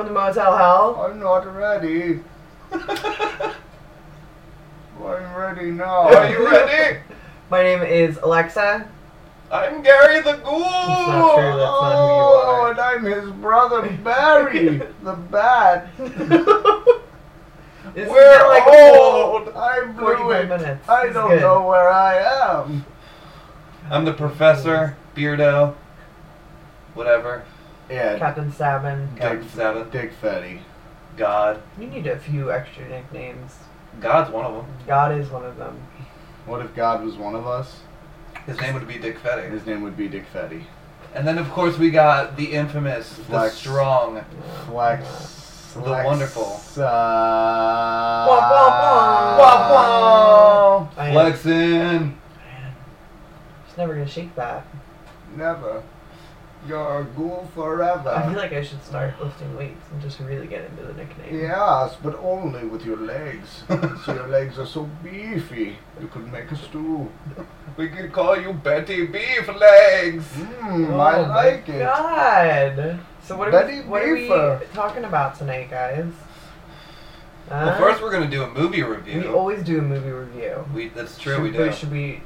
welcome to Motel Hell. I'm not ready. I'm ready now. Are you ready? My name is Alexa. I'm Gary the Ghoul. not true, that's not who you Oh, are. and I'm his brother Barry, the bat. This We're is like old. I blew 45 it. minutes. I This is don't good. know where I am. I'm the professor, Beardo, whatever. Yeah, Captain Sabin. Captain Seven. Dick Fetty. God. You need a few extra nicknames. God's one of them. God is one of them. What if God was one of us? His name would be Dick Fetty. His name would be Dick Fetty. And then, of course, we got the infamous, the strong. Yeah. Flex. The wonderful. Uh, Wah, wah, wah. Wah, wah. I am- Flexing. Just never gonna shake that. Never. You're a ghoul forever. I feel like I should start lifting weights and just really get into the nickname. Yes, but only with your legs. so your legs are so beefy. You could make a stew. We could call you Betty Beef Legs. Mmm, Oh I my like it. God. So what are we what are we talking about tonight, guys? Well, first we're gonna do a movie review. we always do a movie review. We, that's true. should, we do. Should we?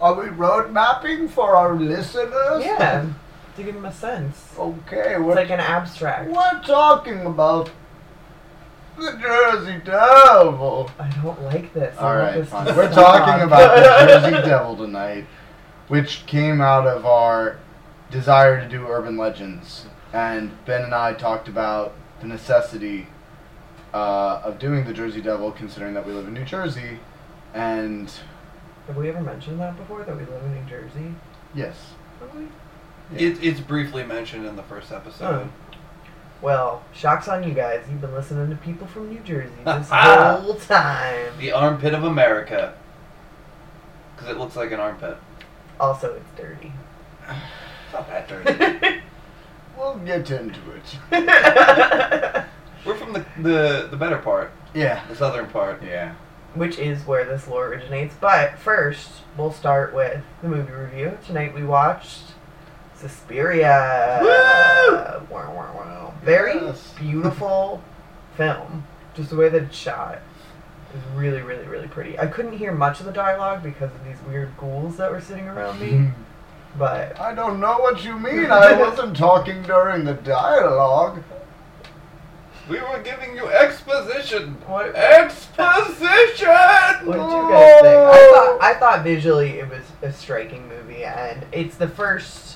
Are we road mapping for our listeners? Yeah, to give them a sense. Okay, It's what, like an abstract. we're talking about the Jersey Devil. I don't like this. All right, this fine. We're talking about the Jersey Devil tonight, which came out of our desire to do urban legends. And Ben and I talked about the necessity uh, of doing the Jersey Devil, considering that we live in New Jersey. And Have we ever mentioned that before? That we live in New Jersey? yes, Have we? It, it's briefly mentioned in the first episode. Well, shocks on you guys. You've been listening to people from New Jersey this ah. whole time. The armpit of America. Because it looks like an armpit. Also, it's dirty. It's not that dirty. we'll get into it. We're from the, the, the better part, Yeah. the southern part. Yeah. Which is where this lore originates. But first, we'll start with the movie review. Tonight we watched Suspiria. Wow, wow, wow. Very Yes. beautiful film. Just the way that it's shot is really, really, really pretty. I couldn't hear much of the dialogue because of these weird ghouls that were sitting around me. But I don't know what you mean. I wasn't talking during the dialogue. We were giving you exposition. what, Exposition! What did you guys think? I thought I thought visually it was a striking movie, and it's the first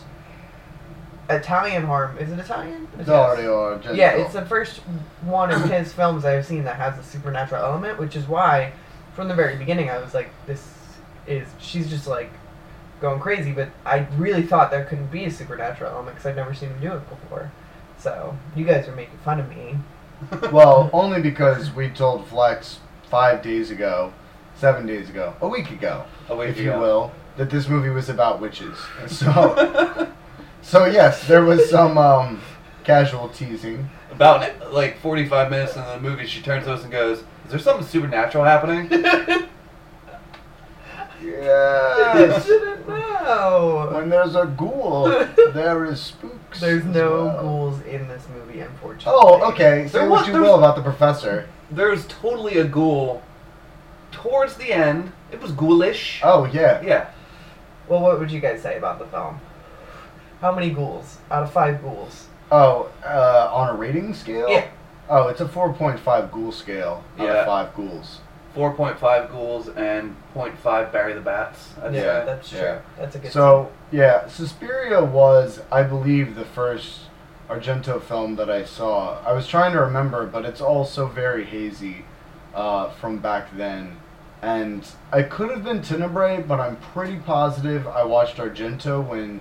Italian horror. Is it Italian? Dario Argento. Yeah, it's the first one of his films I've seen that has a supernatural element, which is why, from the very beginning, I was like, "This is she's just like going crazy." But I really thought there couldn't be a supernatural element because I'd never seen him do it before. So you guys are making fun of me. Well, only because we told Flex five days ago, seven days ago, a week ago, A week if you will, that this movie was about witches. So, so yes, there was some um, casual teasing. About like 45 minutes into the movie, she turns to us and goes, Is there something supernatural happening? I Yes. didn't know. when there's a ghoul, there is spooks. There's as no well. ghouls in this movie, unfortunately. Oh, okay. Say There what was- you there's- will about the professor. There's totally a ghoul towards the end. It was ghoulish. Oh yeah. Yeah. Well, what would you guys say about the film? How many ghouls out of five ghouls? Oh, uh, on a rating scale? Yeah. Oh, it's a 4.5 ghoul scale out Yeah. of 5 ghouls. 4.5 ghouls and 0.5 Barry the Bats. I'd Yeah. say. that's true. yeah. That's a good. So, yeah, Suspiria was, I believe, the first Argento film that I saw. I was trying to remember, but it's all so very hazy uh, from back then. And I could have been Tenebrae, but I'm pretty positive I watched Argento when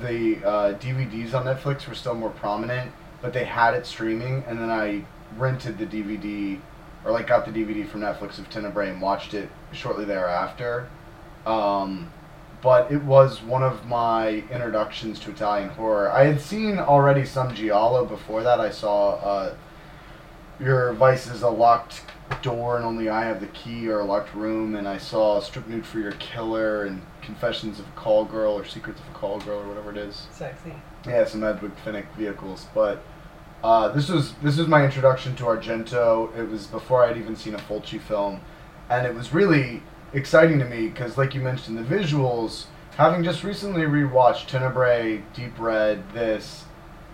the uh, DVDs on Netflix were still more prominent, but they had it streaming, and then I rented the DVD, or like got the DVD from Netflix of Tenebrae and watched it shortly thereafter. Um, but it was one of my introductions to Italian horror. I had seen already some giallo before that. I saw uh, Your Vice is a Locked Door and Only I Have the Key or a Locked Room, and I saw Strip Nude for Your Killer and Confessions of a Call Girl or Secrets of a Call Girl or whatever it is. Sexy. Yeah, some Edwige Fenech vehicles, but uh, this was this was my introduction to Argento. It was before I'd even seen a Fulci film, and it was really exciting to me because, like you mentioned, the visuals. Having just recently rewatched Tenebrae, Deep Red, this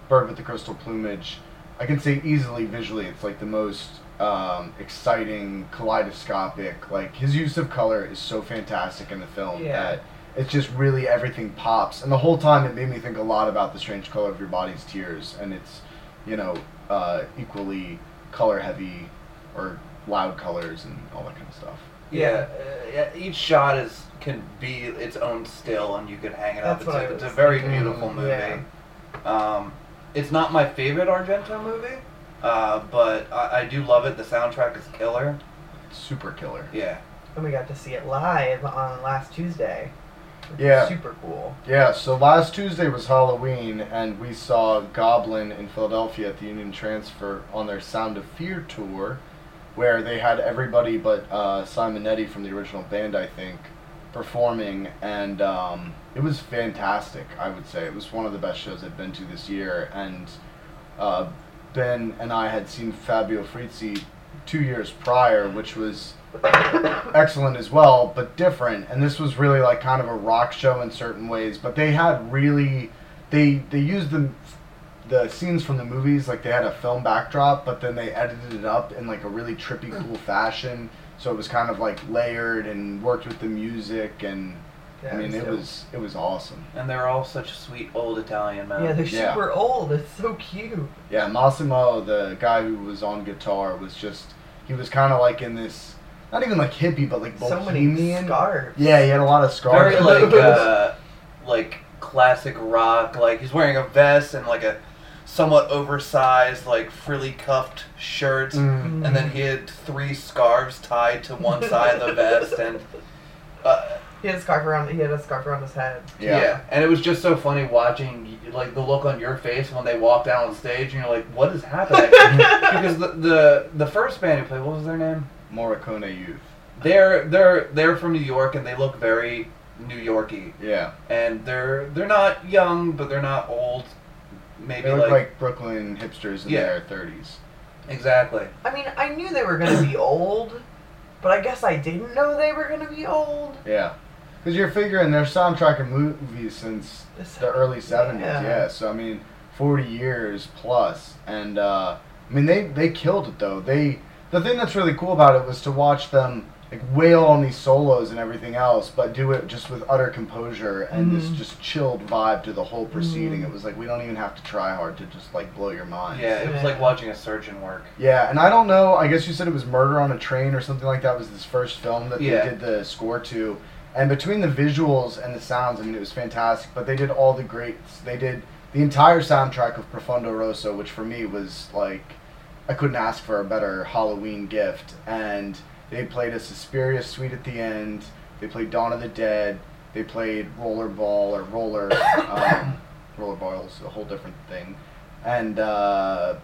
Bird with the Crystal Plumage, I can say easily visually it's like the most um, exciting, kaleidoscopic. Like his use of color is so fantastic in the film Yeah. that it's just really everything pops. And the whole time it made me think a lot about the strange color of your body's tears, and it's you know uh, equally color heavy or loud colors and all that kind of stuff. Yeah, uh, yeah, each shot is can be its own still, and you could hang it up. It's what a, I it's a very beautiful movie. yeah. Um, it's not my favorite Argento movie, uh, but I, I do love it. The soundtrack is killer. Super killer. Yeah. And we got to see it live on last Tuesday. Yeah. Super cool. Yeah, so last Tuesday was Halloween, and we saw Goblin in Philadelphia at the Union Transfer on their Sound of Fear tour, where they had everybody but uh, Simonetti from the original band, I think, performing, and um, it was fantastic. I would say it was one of the best shows I've been to this year, and uh, Ben and I had seen Fabio Frizzi two years prior, which was excellent as well, but different. And this was really like kind of a rock show in certain ways. But they had really, they they used the the scenes from the movies like they had a film backdrop, but then they edited it up in like a really trippy, cool fashion. So it was kind of like layered and worked with the music, and I mean it was it was awesome. And they're all such sweet old Italian men. Yeah, they're Yeah. super old. It's so cute. Yeah, Massimo, the guy who was on guitar, was just he was kind of like in this, not even like hippie, but like So many bohemian. scarves. Yeah, he had a lot of scars. very like uh, like classic rock. Like he's wearing a vest and like a somewhat oversized, like frilly cuffed shirt, Mm. and then he had three scarves tied to one side of the vest, and uh, He had a scarf around. He had a scarf around his head. yeah. Yeah. and it was just so funny watching like the look on your face when they walked down on stage, and you're like, "What is happening?" because the, the the first band who played, what was their name? Morricone youth. They're they're they're from New York, and they look very New Yorky, Yeah, and they're they're not young, but they're not old. Maybe they look like, like, Brooklyn hipsters in Yeah. their thirties. exactly. I mean, I knew they were gonna be old, but I guess I didn't know they were gonna be old. Yeah, because you're figuring their soundtrack of movies since the early seventies. Yeah. Yeah. so I mean, forty years plus. plus, and uh, I mean they they killed it though. They the thing that's really cool about it was to watch them like wail on these solos and everything else, but do it just with utter composure and this Mhm. just chilled vibe to the whole proceeding. Mhm. It was like we don't even have to try hard to just like blow your mind. Yeah, it was Yeah. like watching a surgeon work. Yeah, and I don't know. I guess you said it was Murder on a Train or something like that. Was this first film that Yeah. they did the score to? And between the visuals and the sounds, I mean, it was fantastic. But they did all the greats. They did the entire soundtrack of Profondo Rosso, which for me was like, I couldn't ask for a better Halloween gift. And they played a Suspiria Suite at the end. They played Dawn of the Dead. They played Rollerball or Roller. Um, Rollerball is a whole different thing. And uh,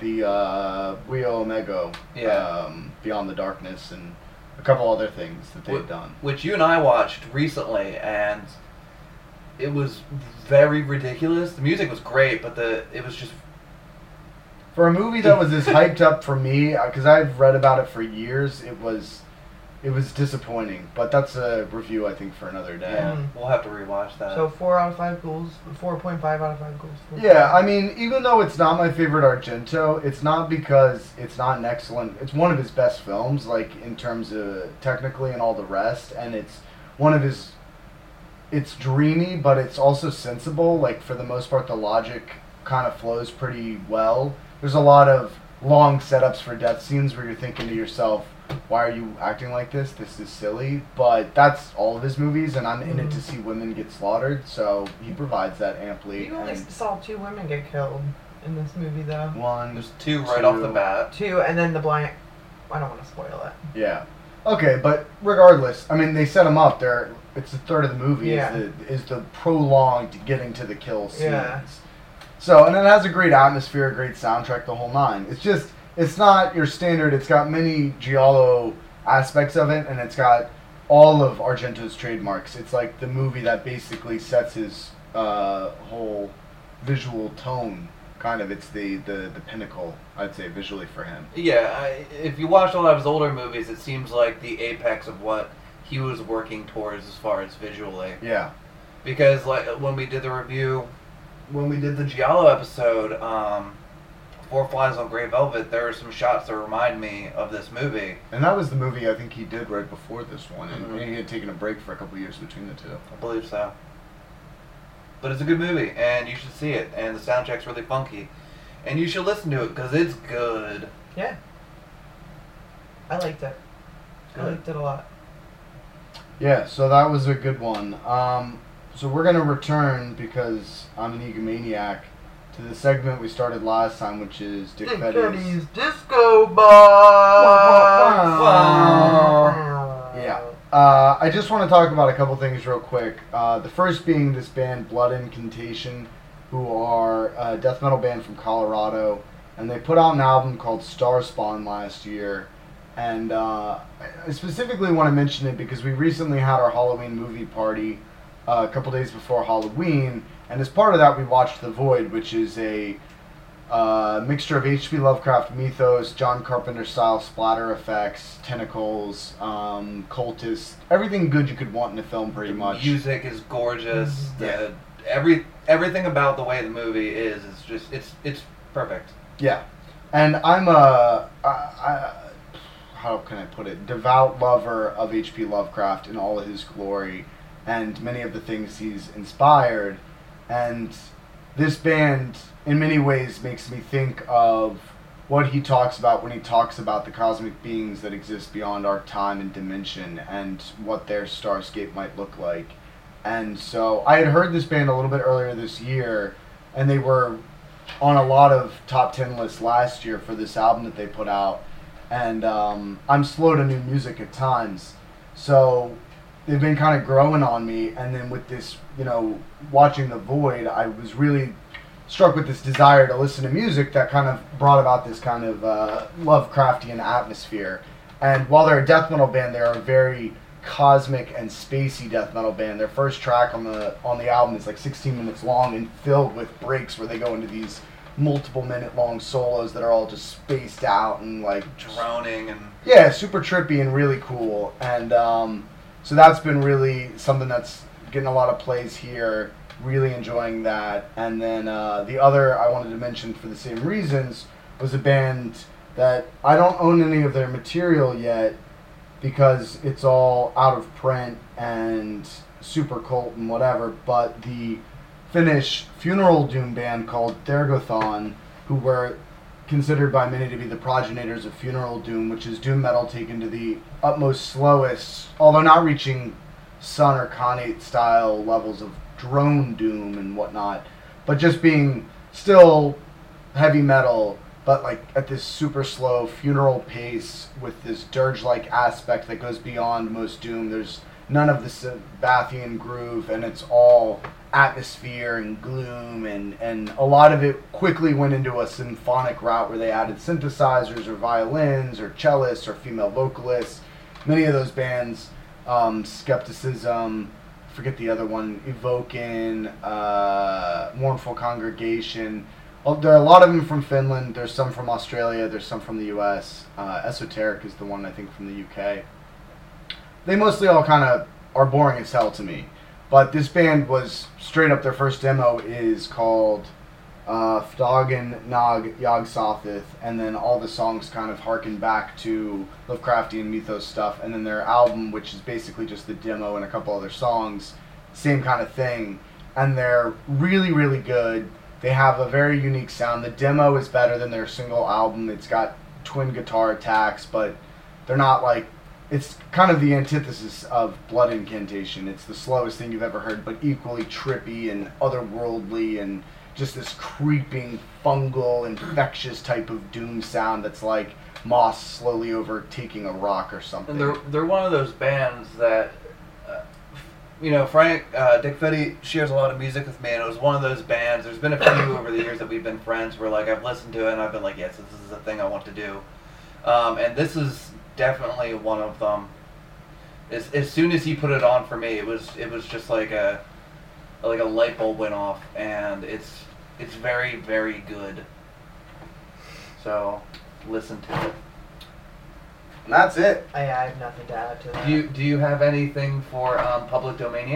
the uh, Buio Omega, Yeah. um, Beyond the Darkness, and a couple other things that they've done. Which you and I watched recently, and it was very ridiculous. The music was great, but the it was just For a movie that was as hyped up for me, uh, because I've read about it for years, it was it was disappointing. But that's a review I think for another day. yeah. Mm. We'll have to rewatch that. So four out of five goals. Four point five out of five goals. Yeah, I mean, even though it's not my favorite Argento, it's not because it's not an excellent. It's one of his best films, like in terms of technically and all the rest, and it's one of his it's dreamy, but it's also sensible. Like for the most part, the logic kind of flows pretty well. There's a lot of long setups for death scenes where you're thinking to yourself, "Why are you acting like this? This is silly." But that's all of his movies, and I'm in it to mm-hmm. see women get slaughtered, so he provides that amply. You only and saw two women get killed in this movie, though. one, There's two right off the bat. Two, and then the blind. I don't want to spoil it. Yeah. Okay, but regardless, I mean, they set him up. There, it's a third of the movie Yeah. is the is the prolonged getting to the kill scenes. Yeah. So, and it has a great atmosphere, a great soundtrack, the whole nine. It's just, it's not your standard. It's got many giallo aspects of it, and it's got all of Argento's trademarks. It's like the movie that basically sets his uh, whole visual tone. Kind of, it's the, the the pinnacle, I'd say, visually for him. Yeah, I, if you watch a lot of his older movies, it seems like the apex of what he was working towards as far as visually. Yeah. Because like when we did the review, when we did the Giallo episode, um, Four Flies on Grey Velvet, there are some shots that remind me of this movie. And that was the movie I think he did right before this one, and Mhm. he had taken a break for a couple years between the two. I believe so. But it's a good movie, and you should see it. And the soundtrack's really funky, and you should listen to it because it's good. Yeah. I liked it. I Good. liked it a lot. Yeah, so that was a good one. Um, so we're gonna return because I'm an egomaniac to the segment we started last time, which is Dick Fetty's. Disco Box. Yeah. Uh, I just want to talk about a couple things real quick. Uh, the first being this band Blood Incantation, who are a death metal band from Colorado, and they put out an album called Star Spawn last year. And uh, I specifically want to mention it because we recently had our Halloween movie party uh, a couple days before Halloween, and as part of that, we watched The Void, which is a uh, mixture of H.P. Lovecraft mythos, John Carpenter style splatter effects, tentacles, um, cultists, everything good you could want in a film, pretty much. the much. music is gorgeous. Mhm. The, every everything about the way the movie is is just it's it's perfect. Yeah, and I'm a, I, I, how can I put it, devout lover of H.P. Lovecraft in all of his glory, and many of the things he's inspired, and this band in many ways makes me think of what he talks about when he talks about the cosmic beings that exist beyond our time and dimension and what their starscape might look like. And so I had heard this band a little bit earlier this year, and they were on a lot of top 10 lists last year for this album that they put out. And um, I'm slow to new music at times. So they've been kind of growing on me. And then with this, you know, watching The Void, I was really struck with this desire to listen to music that kind of brought about this kind of uh, Lovecraftian atmosphere. And while they're a death metal band, they're a very cosmic and spacey death metal band. Their first track on the on the album is like 16 minutes long and filled with breaks where they go into these multiple minute long solos that are all just spaced out and like Droning and yeah, super trippy and really cool. And um, so that's been really something that's getting a lot of plays here. Really enjoying that. And then uh, the other I wanted to mention for the same reasons was a band that I don't own any of their material yet because it's all out of print and super cult and whatever. But the Finnish funeral doom band called Thergothon, who were considered by many to be the progenitors of funeral doom, which is doom metal taken to the utmost slowest, although not reaching Sunn or Khanate style levels of drone doom and whatnot, but just being still heavy metal, but like at this super slow funeral pace with this dirge-like aspect that goes beyond most doom. There's none of the Sabbathian groove, and it's all atmosphere and gloom, and and a lot of it quickly went into a symphonic route where they added synthesizers or violins or cellists or female vocalists. Many of those bands, um, Skepticism, forget the other one, Evoken uh, Mournful Congregation. Oh, There are a lot of them from Finland. There's some from Australia. There's some from the U.S. Uh, Esoteric is the one I think from the U.K. They mostly all kind of are boring as hell to me. But this band was straight up. Their first demo is called uh, Fdagen Nag Yog Sothith, and then all the songs kind of harken back to Lovecraftian mythos stuff. And then their album, which is basically just the demo and a couple other songs, same kind of thing, and they're really really good. They have a very unique sound. The demo is better than their single album. It's got twin guitar attacks, but they're not like it's kind of the antithesis of Blood Incantation. It's the slowest thing you've ever heard, but equally trippy and otherworldly and just this creeping, fungal, infectious type of doom sound that's like moss slowly overtaking a rock or something. And they're they're one of those bands that, uh, you know, Frank uh, Dick Fetty shares a lot of music with me, and it was one of those bands. There's been a few over the years that we've been friends where like I've listened to it and I've been like, yes, this is a thing I want to do, um, and this is definitely one of them. As, as soon as he put it on for me, it was it was just like a like a light bulb went off, and it's it's very very good. So listen to it. and that's it. I, I have nothing to add to that. Do you do you have anything for um, public domain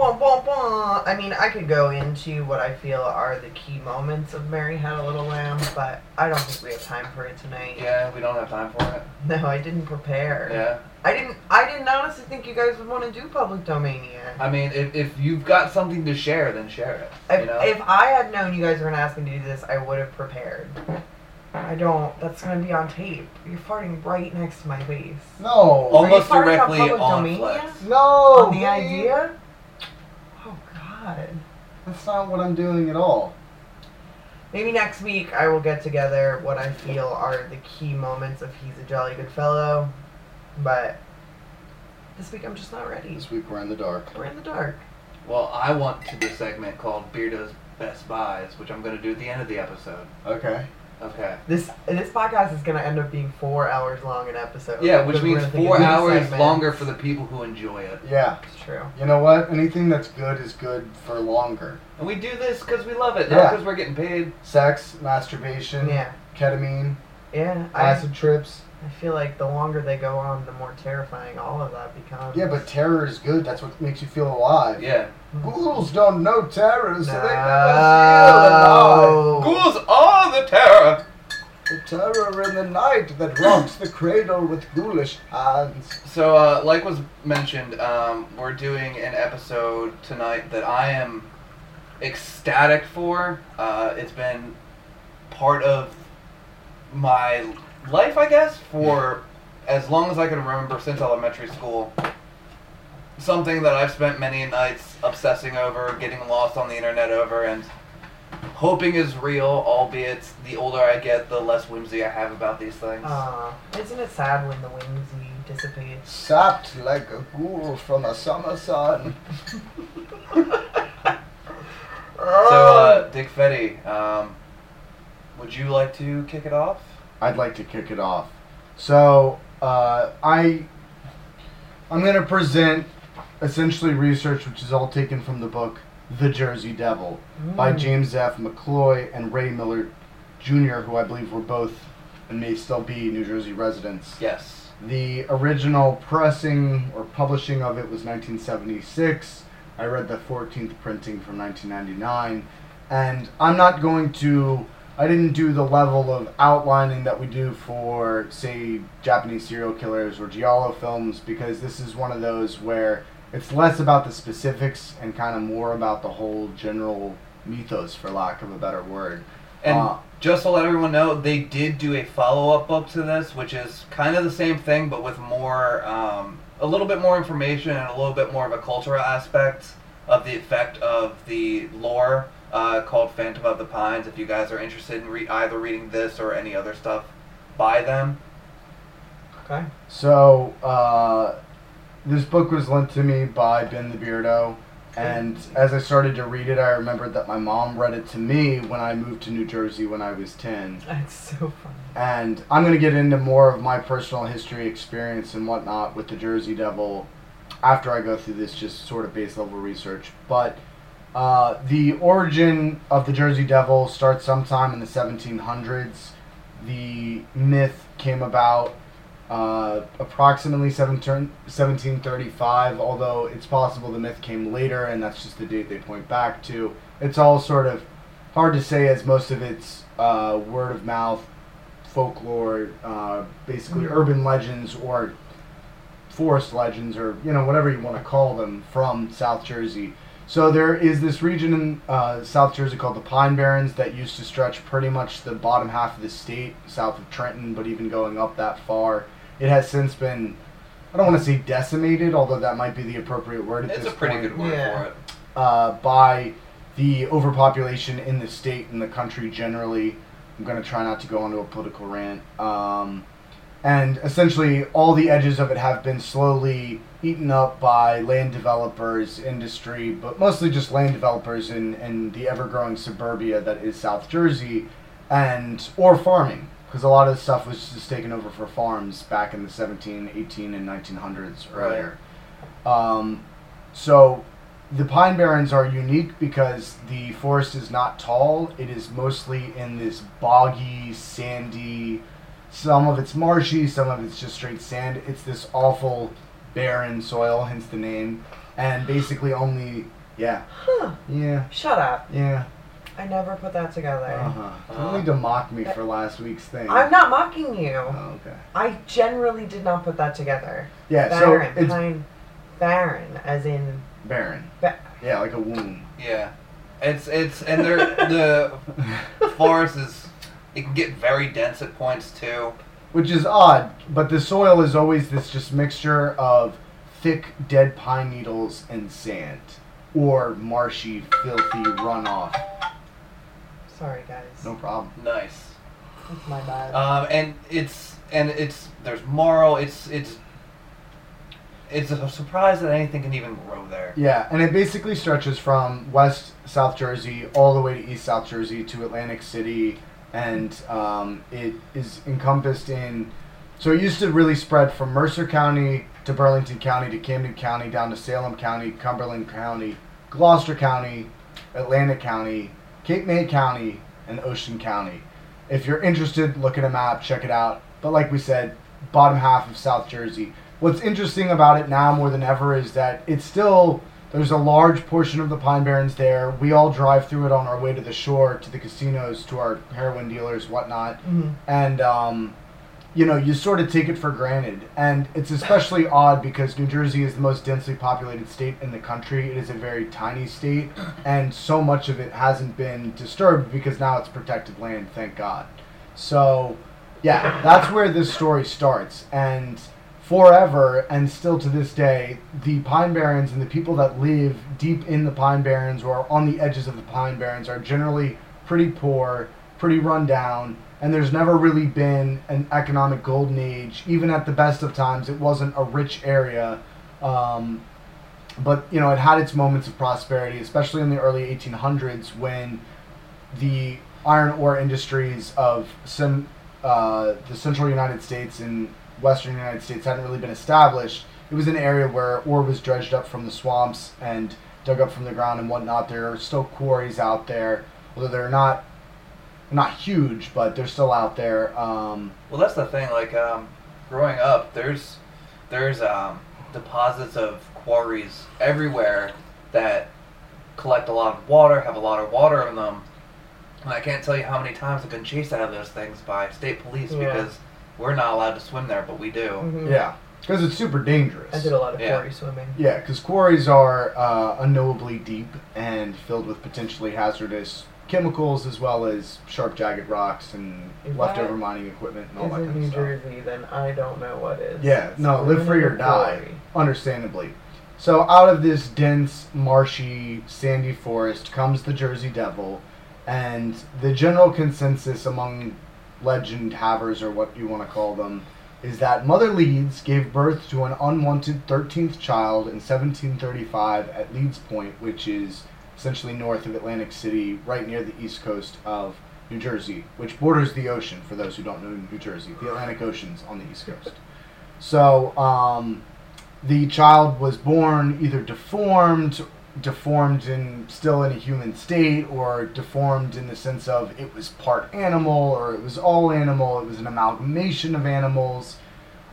I mean, I could go into what I feel are the key moments of Mary Had a Little Lamb, but I don't think we have time for it tonight. Yeah, we don't have time for it. No, I didn't prepare. Yeah, I didn't. I didn't honestly think you guys would want to do public domain yet. I mean, if, if you've got something to share, then share it. If, you know. if I had known you guys were gonna ask me to do this, I would have prepared. I don't. That's gonna be on tape. You're farting right next to my face. No. Almost Are you farting on directly public on domain Flex. yet? no. on the dude. idea? God. That's not what I'm doing at all. Maybe next week I will get together what I feel are the key moments of He's a Jolly Good Fellow, but this week I'm just not ready. This week we're in the dark. We're in the dark. well, I want to do a segment called Beardo's Best Buys, which I'm going to do at the end of the episode. Okay. Okay. This this podcast is gonna end up being four hours long an episode. Yeah, which means four hours segments. longer for the people who enjoy it. Yeah. It's true. You know what? Anything that's good is good for longer. And we do this because we love it, not Yeah. because we're getting paid. Sex, masturbation, Yeah, ketamine, yeah. I, acid trips. I feel like the longer they go on, the more terrifying all of that becomes. Yeah, but terror is good. That's what makes you feel alive. Yeah. Ghouls don't know terror, so they never No. feel alive. Ghouls are the terror! The terror in the night that rocks the cradle with ghoulish hands. So, uh, like was mentioned, um, we're doing an episode tonight that I am ecstatic for. Uh, it's been part of my life, I guess, for as long as I can remember since elementary school. Something that I've spent many nights obsessing over, getting lost on the internet over, and hoping is real, albeit the older I get, the less whimsy I have about these things. Uh, isn't it sad when the whimsy dissipates? Sapped like a ghoul from a summer sun. So, uh, Dick Fetty, um, would you like to kick it off? I'd like to kick it off. So, uh, I, I'm going to present essentially research which is all taken from the book The Jersey Devil by Mm. James F. McCloy and Ray Miller Jr., who I believe were both and may still be New Jersey residents. Yes. The original pressing or publishing of it was 1976. I read the 14th printing from 1999. And I'm not going to, I didn't do the level of outlining that we do for, say, Japanese serial killers or Giallo films because this is one of those where it's less about the specifics and kind of more about the whole general mythos, for lack of a better word. And Uh, just to let everyone know, they did do a follow-up book to this, which is kind of the same thing, but with more, um, a little bit more information and a little bit more of a cultural aspect of the effect of the lore uh, called Phantom of the Pines. If you guys are interested in re- either reading this or any other stuff by them, Okay. So, uh, this book was lent to me by Ben the Beardo, and as I started to read it, I remembered that my mom read it to me when I moved to New Jersey when I was 10. That's so funny. And I'm going to get into more of my personal history, experience, and whatnot with the Jersey Devil after I go through this just sort of base level research. But uh, the origin of the Jersey Devil starts sometime in the 1700s. The myth came about uh, approximately 17 1735, although it's possible the myth came later, and that's just the date they point back to. It's all sort of hard to say, as most of it's uh, word of mouth, folklore, uh, basically Mhm. urban legends, or forest legends or you know whatever you want to call them from South Jersey. So there is this region in uh, South Jersey called the Pine Barrens that used to stretch pretty much the bottom half of the state south of Trenton, but even going up that far, it has since been. I don't want to say decimated, although that might be the appropriate word at It's this a pretty point good word Yeah. for it. uh, by the overpopulation in the state and the country generally. I'm going to try not to go onto a political rant. Um, and essentially, all the edges of it have been slowly eaten up by land developers, industry, but mostly just land developers in, in the ever growing suburbia that is South Jersey, and or farming. Because a lot of the stuff was just taken over for farms back in the 17, 18, and 1900s earlier. Right. Um, so the Pine Barrens are unique because the forest is not tall. It is mostly in this boggy, sandy, some of it's marshy, some of it's just straight sand. It's this awful barren soil, hence the name. And basically only, yeah, Huh. yeah, Shut up. yeah. I never put that together. Uh-huh. Uh. Don't need to mock me for last week's thing. I'm not mocking you. Oh, okay. I generally did not put that together. Yeah, Barren, so it's pine, barren, as in. barren. Ba- Yeah, like a womb. Yeah, it's it's and they're, the forest is it can get very dense at points too. Which is odd, but the soil is always this just mixture of thick dead pine needles and sand, or marshy, filthy runoff. Sorry, guys. No problem. Nice. That's my bad. Um, and it's and it's there's marl. It's it's it's a surprise that anything can even grow there. Yeah, and it basically stretches from West South Jersey all the way to East South Jersey to Atlantic City, and um, it is encompassed in. So it used to really spread from Mercer County to Burlington County to Camden County down to Salem County, Cumberland County, Gloucester County, Atlantic County, Cape May County, and Ocean County. If you're interested, look at a map, check it out. But like we said, bottom half of South Jersey. What's interesting about it now more than ever is that it's still there's a large portion of the Pine Barrens there. We all drive through it on our way to the shore, to the casinos, to our heroin dealers, whatnot, Mhm. and um, you know you sort of take it for granted. And it's especially odd because New Jersey is the most densely populated state in the country. It is a very tiny state, and so much of it hasn't been disturbed because now it's protected land. Thank God. So, yeah, that's where this story starts. And forever, and still to this day, the Pine Barrens and the people that live deep in the Pine Barrens or on the edges of the Pine Barrens are generally pretty poor, pretty run down, and there's never really been an economic golden age. Even at the best of times, it wasn't a rich area. Um, but you know, it had its moments of prosperity, especially in the early 1800s when the iron ore industries of some uh, the central United States and western United States hadn't really been established. It was an area where ore was dredged up from the swamps and dug up from the ground and whatnot. There are still quarries out there, although they're not not huge, but they're still out there. Um, Well, that's the thing. Like um, growing up, there's there's um, deposits of quarries everywhere that collect a lot of water, have a lot of water in them. And I can't tell you how many times I've been chased out of those things by state police Yeah. because we're not allowed to swim there, but we do. Mhm. yeah, because it's super dangerous. I did a lot of Yeah. quarry swimming. Yeah, because quarries are uh, unknowably deep and filled with potentially hazardous chemicals as well as sharp, jagged rocks and If leftover that mining equipment and all that Is kind in New of stuff. Jersey, then I don't know what is. Yeah, no, live Swimming free or die, quarry. understandably. So out of this dense, marshy, sandy forest comes the Jersey Devil, and the general consensus among legend havers, or what you want to call them, is that Mother Leeds gave birth to an unwanted 13th child in 1735 at Leeds Point, which is essentially north of Atlantic City, right near the east coast of New Jersey, which borders the ocean, for those who don't know New Jersey. The Atlantic Ocean's on the east coast. So, um, the child was born either deformed, deformed and still in a human state, or deformed in the sense of it was part animal or it was all animal. It was an amalgamation of animals.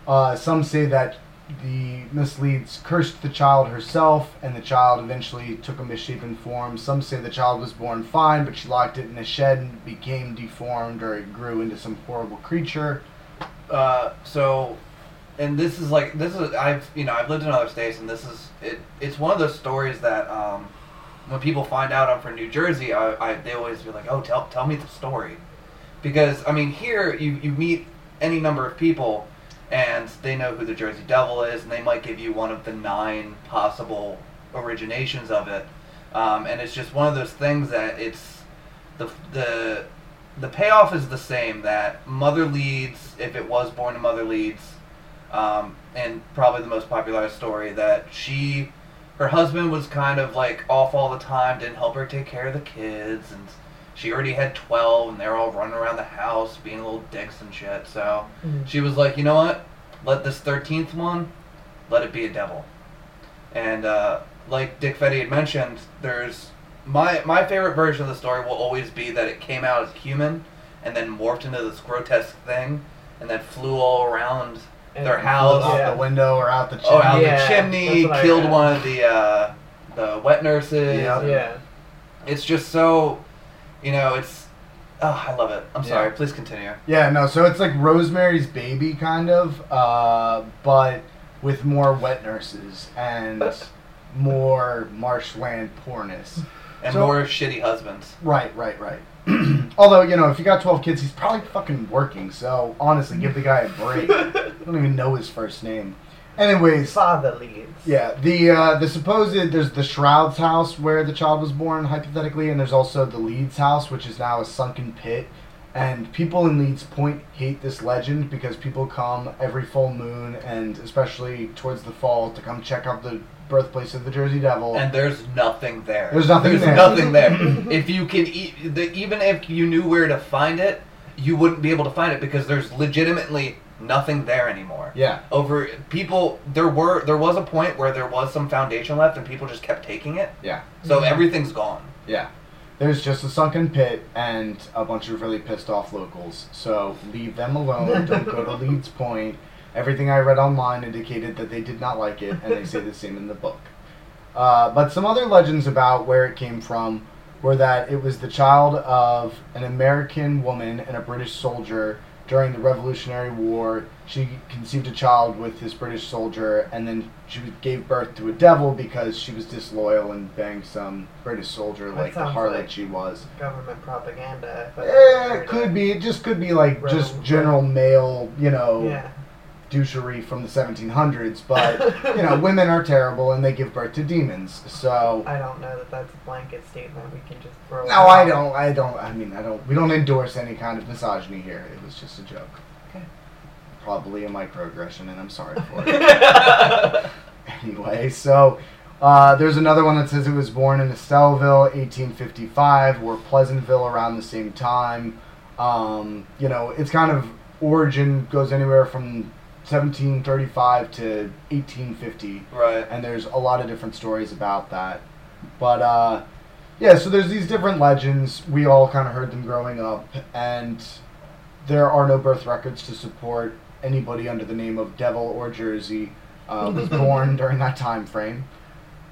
Uh, some say that the Mrs. Leeds cursed the child herself, and the child eventually took a misshapen form. Some say the child was born fine, but she locked it in a shed and became deformed, or it grew into some horrible creature. Uh, so and this is like this is I've you know I've lived in other states, and this is it. It's one of those stories that um, when people find out I'm from New Jersey, I, I they always be like, oh, tell tell me the story, because I mean here you you meet any number of people, and they know who the Jersey Devil is, and they might give you one of the nine possible originations of it, um, and it's just one of those things that it's the the the payoff is the same that Mother Leeds if it was born to Mother Leeds, um, and probably the most popular story that she, her husband was kind of like off all the time, didn't help her take care of the kids, and she already had twelve, and they were all running around the house being little dicks and shit. So Mhm. she was like, you know what? Let this thirteenth one, let it be a devil. And uh, like Dick Fetty had mentioned, there's my my favorite version of the story will always be that it came out as human and then morphed into this grotesque thing and then flew all around their And- house. out Yeah. the window or out the chimney. Oh, out Yeah, the chimney, that's I killed one of the uh, the wet nurses. Yeah. Yeah. It's just so, you know, it's. Oh, I love it. I'm Yeah. sorry. Please continue. Yeah, no, so it's like Rosemary's Baby, kind of, uh, but with more wet nurses and more marshland poorness. And So- more shitty husbands. Right, right, right. Although, you know, if you got 12 kids, he's probably fucking working, so honestly, give the guy a break. I don't even know his first name. Anyways, Father Leeds. yeah, the uh, the supposed there's the Shourds house where the child was born hypothetically, and there's also the Leeds house, which is now a sunken pit. And people in Leeds Point hate this legend because people come every full moon and especially towards the fall to come check out the birthplace of the Jersey Devil. and there's nothing there. There's nothing There's there. nothing there. if you can, e- the, even if you knew where to find it, you wouldn't be able to find it because there's legitimately nothing there anymore. yeah, Over people, there were there was a point where there was some foundation left, and people just kept taking it. yeah. So Mhm. everything's gone. Yeah. There's just a sunken pit and a bunch of really pissed off locals. So leave them alone. Don't go to Leeds Point. Everything I read online indicated that they did not like it, and they say the same in the book. Uh, but some other legends about where it came from were that it was the child of an American woman and a British soldier during the Revolutionary War. She conceived a child with this British soldier, and then she gave birth to a devil because she was disloyal and banged some British soldier That like the sounds harlot like- she was. Government propaganda. if I Eh, it could be. It just could be like just general male, you know, Yeah. Douchery from the 1700s. But you know, women are terrible and they give birth to demons. So I don't know that that's a blanket statement. We can just throw. no, out. I don't. I don't. I mean, I don't. We don't endorse any kind of misogyny here. It was just a joke. Okay. Probably a microaggression, and I'm sorry for it. anyway, so uh, there's another one that says it was born in Estelleville, 1855, or Pleasantville around the same time. Um, you know, its kind of origin goes anywhere from 1735 to 1850 Right. and there's a lot of different stories about that. But uh, yeah, so there's these different legends. We all kind of heard them growing up, and there are no birth records to support anybody under the name of Devil or Jersey uh, was born during that time frame.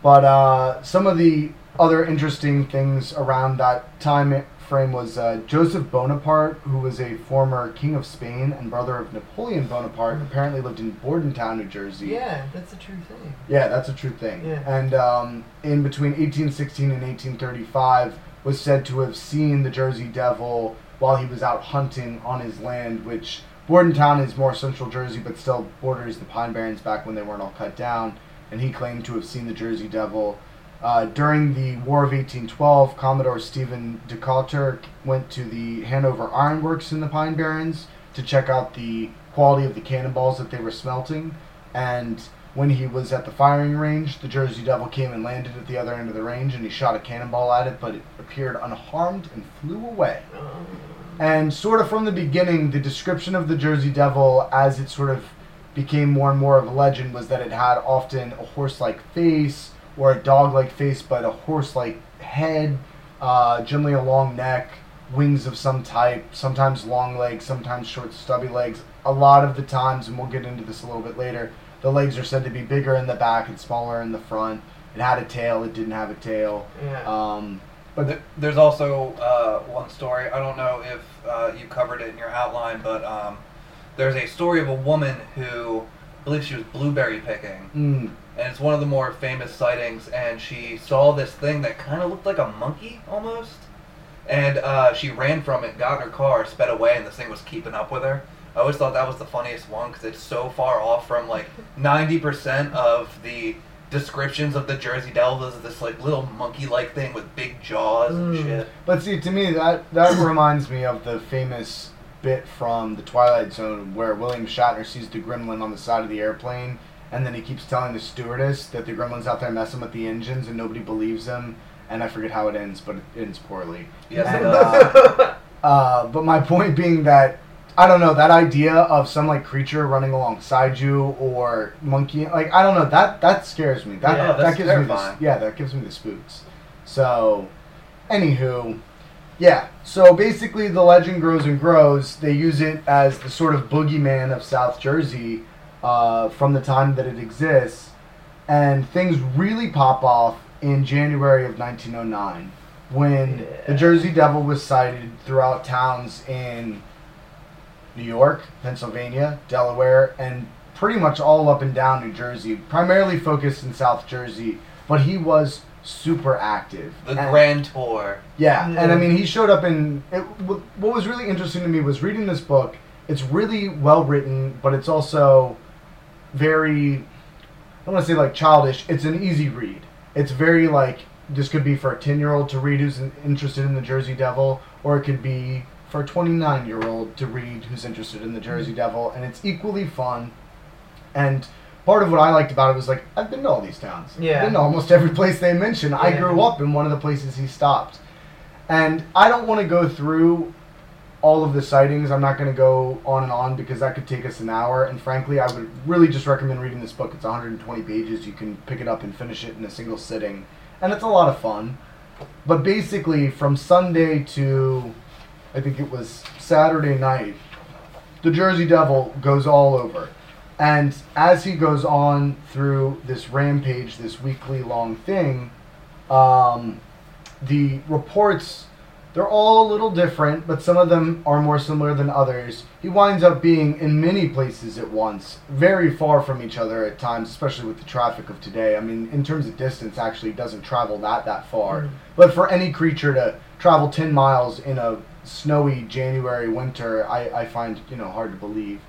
But uh, some of the other interesting things around that time frame was uh, Joseph Bonaparte, who was a former king of Spain and brother of Napoleon Bonaparte, apparently lived in Bordentown, New Jersey. Yeah, that's a true thing. Yeah, that's a true thing. Yeah. And um, in between 1816 and 1835, was said to have seen the Jersey Devil while he was out hunting on his land, which Bordentown is more central Jersey, but still borders the Pine Barrens back when they weren't all cut down. And he claimed to have seen the Jersey Devil. Uh, during the War of 1812, Commodore Stephen Decatur went to the Hanover Ironworks in the Pine Barrens to check out the quality of the cannonballs that they were smelting. And when he was at the firing range, the Jersey Devil came and landed at the other end of the range, and he shot a cannonball at it, but it appeared unharmed and flew away. And sort of from the beginning, the description of the Jersey Devil, as it sort of became more and more of a legend, was that it had often a horse-like face or a dog-like face, but a horse-like head, uh, generally a long neck, wings of some type, sometimes long legs, sometimes short, stubby legs. A lot of the times, and we'll get into this a little bit later, the legs are said to be bigger in the back and smaller in the front. It had a tail. It didn't have a tail. yeah. Um, But th- there's also uh, one story. I don't know if uh, you covered it in your outline, but um, there's a story of a woman who believe she was blueberry picking, Mm. And it's one of the more famous sightings. And she saw this thing that kind of looked like a monkey almost, and uh, she ran from it, got in her car, sped away, and this thing was keeping up with her. I always thought that was the funniest one because it's so far off from like ninety percent of the descriptions of the Jersey Devils as this like little monkey-like thing with big jaws and Mm. shit. But see, to me, that that reminds me of the famous bit from the Twilight Zone where William Shatner sees the gremlin on the side of the airplane, and then he keeps telling the stewardess that the gremlin's out there messing with the engines, and nobody believes him. And I forget how it ends, but it ends poorly. Yes, it And, does. uh, Uh, but my point being that I don't know that idea of some like creature running alongside you or monkey like I don't know that that scares me. That Yeah, that that's gives me the, terrifying. yeah that gives me the spooks. So, anywho, yeah. So basically, the legend grows and grows. They use it as the sort of boogeyman of South Jersey uh, from the time that it exists, and things really pop off in January of 1909 when the Jersey Devil was sighted throughout towns in New York, Pennsylvania, Delaware, and pretty much all up and down New Jersey, primarily focused in South Jersey, but he was super active. The And- Grand Tour. yeah, and I mean, he showed up in. It, what was really interesting to me was reading this book. It's really well written, but it's also very. I don't want to say like childish. It's an easy read. It's very like this could be for a ten year old to read who's interested in the Jersey Devil, or it could be for a twenty nine year old to read who's interested in the mm-hmm. Jersey Devil, and it's equally fun. And part of what I liked about it was like I've been to all these towns. Yeah. I've been to almost every place they mention. I grew up in one of the places he stopped. And I don't want to go through all of the sightings. I'm not going to go on and on because that could take us an hour. And frankly, I would really just recommend reading this book. It's 120 pages. You can pick it up and finish it in a single sitting. And it's a lot of fun. But basically, from Sunday to I think it was Saturday night, the Jersey Devil goes all over. And as he goes on through this rampage, this weekly long thing, um, the reports they're all a little different, but some of them are more similar than others. He winds up being in many places at once, very far from each other at times, especially with the traffic of today. I mean, in terms of distance, actually doesn't travel that that far. Mhm. But for any creature to travel 10 miles in a snowy January winter, I, I find, you know, hard to believe.